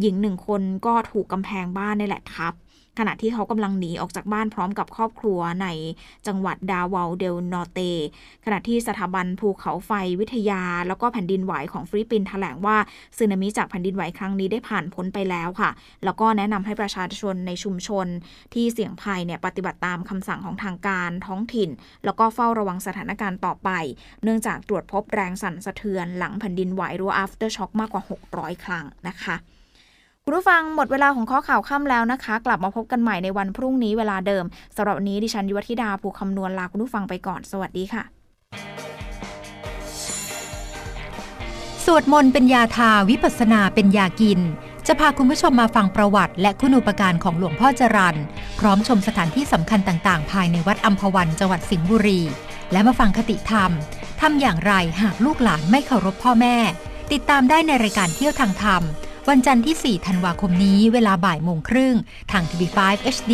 หญิงหนึ่งคนก็ถูกกำแพงบ้านนี่แหละทับ ขณะที่เขากำลังหนีออกจากบ้านพร้อมกับครอบครัวในจังหวัดดาเวาเดลนอร์เต ขณะที่สถาบันภูเขาไฟวิทยา แล้วก็แผ่นดินไหวของฟิลิปปินส์แถลงว่าสึนามิจากแผ่นดินไหวครั้งนี้ได้ผ่านพ้นไปแล้วค่ะ แล้วก็แนะนำให้ประชาชนในชุมชน ที่เสี่ยงภัยเนี่ยปฏิบัติตามคำสั่งของทางการท้องถิ่น แล้วก็เฝ้าระวังสถานการณ์ต่อไป เนื่องจากตรวจพบแรงสั่นสะเทือนหลังแผ่นดินไหวหรือว่า after shock มากกว่า 600 ครั้งนะคะ คุณผู้ฟังหมดเวลาของข้อข่าวค่ำแล้วนะคะ กลับมาพบกันใหม่ในวันพรุ่งนี้เวลาเดิมสำหรับวันนี้ดิฉันยุวธิดาภูคำนวณลาคุณผู้ฟังไปก่อนสวัสดีค่ะ
สวดมนต์เป็นยาทาวิปัสสนาเป็นยากิน จะพาคุณผู้ชมมาฟังประวัติ และคุณูปการของหลวงพ่อจรันพร้อมชมสถานที่สำคัญต่างๆ ภายในวัดอัมพวันจังหวัดสิงห์บุรี และมาฟังคติธรรมทำอย่างไรหากลูกหลานไม่เคารพพ่อแม่ ติดตามได้ในรายการเที่ยวทางธรรม วันจันทร์ที่ 4 ธันวาคมนี้เวลาบ่ายโมงครึ่ง ทาง TV5 HD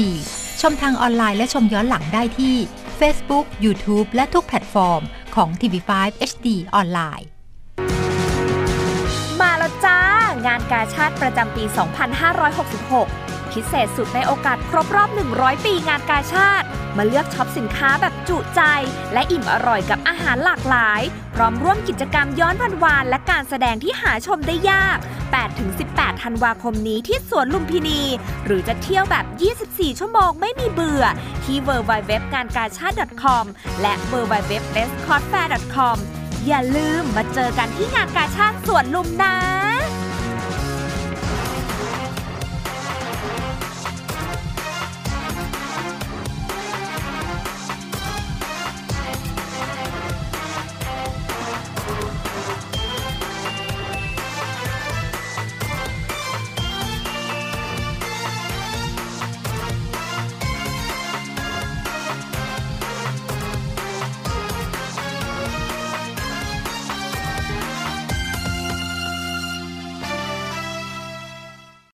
ชมทางออนไลน์และชมย้อนหลังได้ที่ Facebook, YouTube และทุกแพลตฟอร์มของ TV5 HD ออนไลน์
มาแล้วจ้า งานกาชาติประจำปี 2566 พิเศษสุดในโอกาสครบรอบ 100 ปีงานกาชาติ มาเลือกช็อปสินค้าแบบจุใจ และอิ่มอร่อยกับอาหารหลากหลาย พร้อมร่วมกิจกรรมย้อนวันวานและการแสดงที่หาชมได้ยาก 8-18 ธันวาคมนี้ที่สวนลุมพินี หรือจะเที่ยวแบบ 24 ชั่วโมงไม่มีเบื่อ ที่ www งานกาชาติ .com และ www b e s t c o t f a i r c o m อย่าลืมมาเจอกันที่งานกาชาติสวนลุมนะ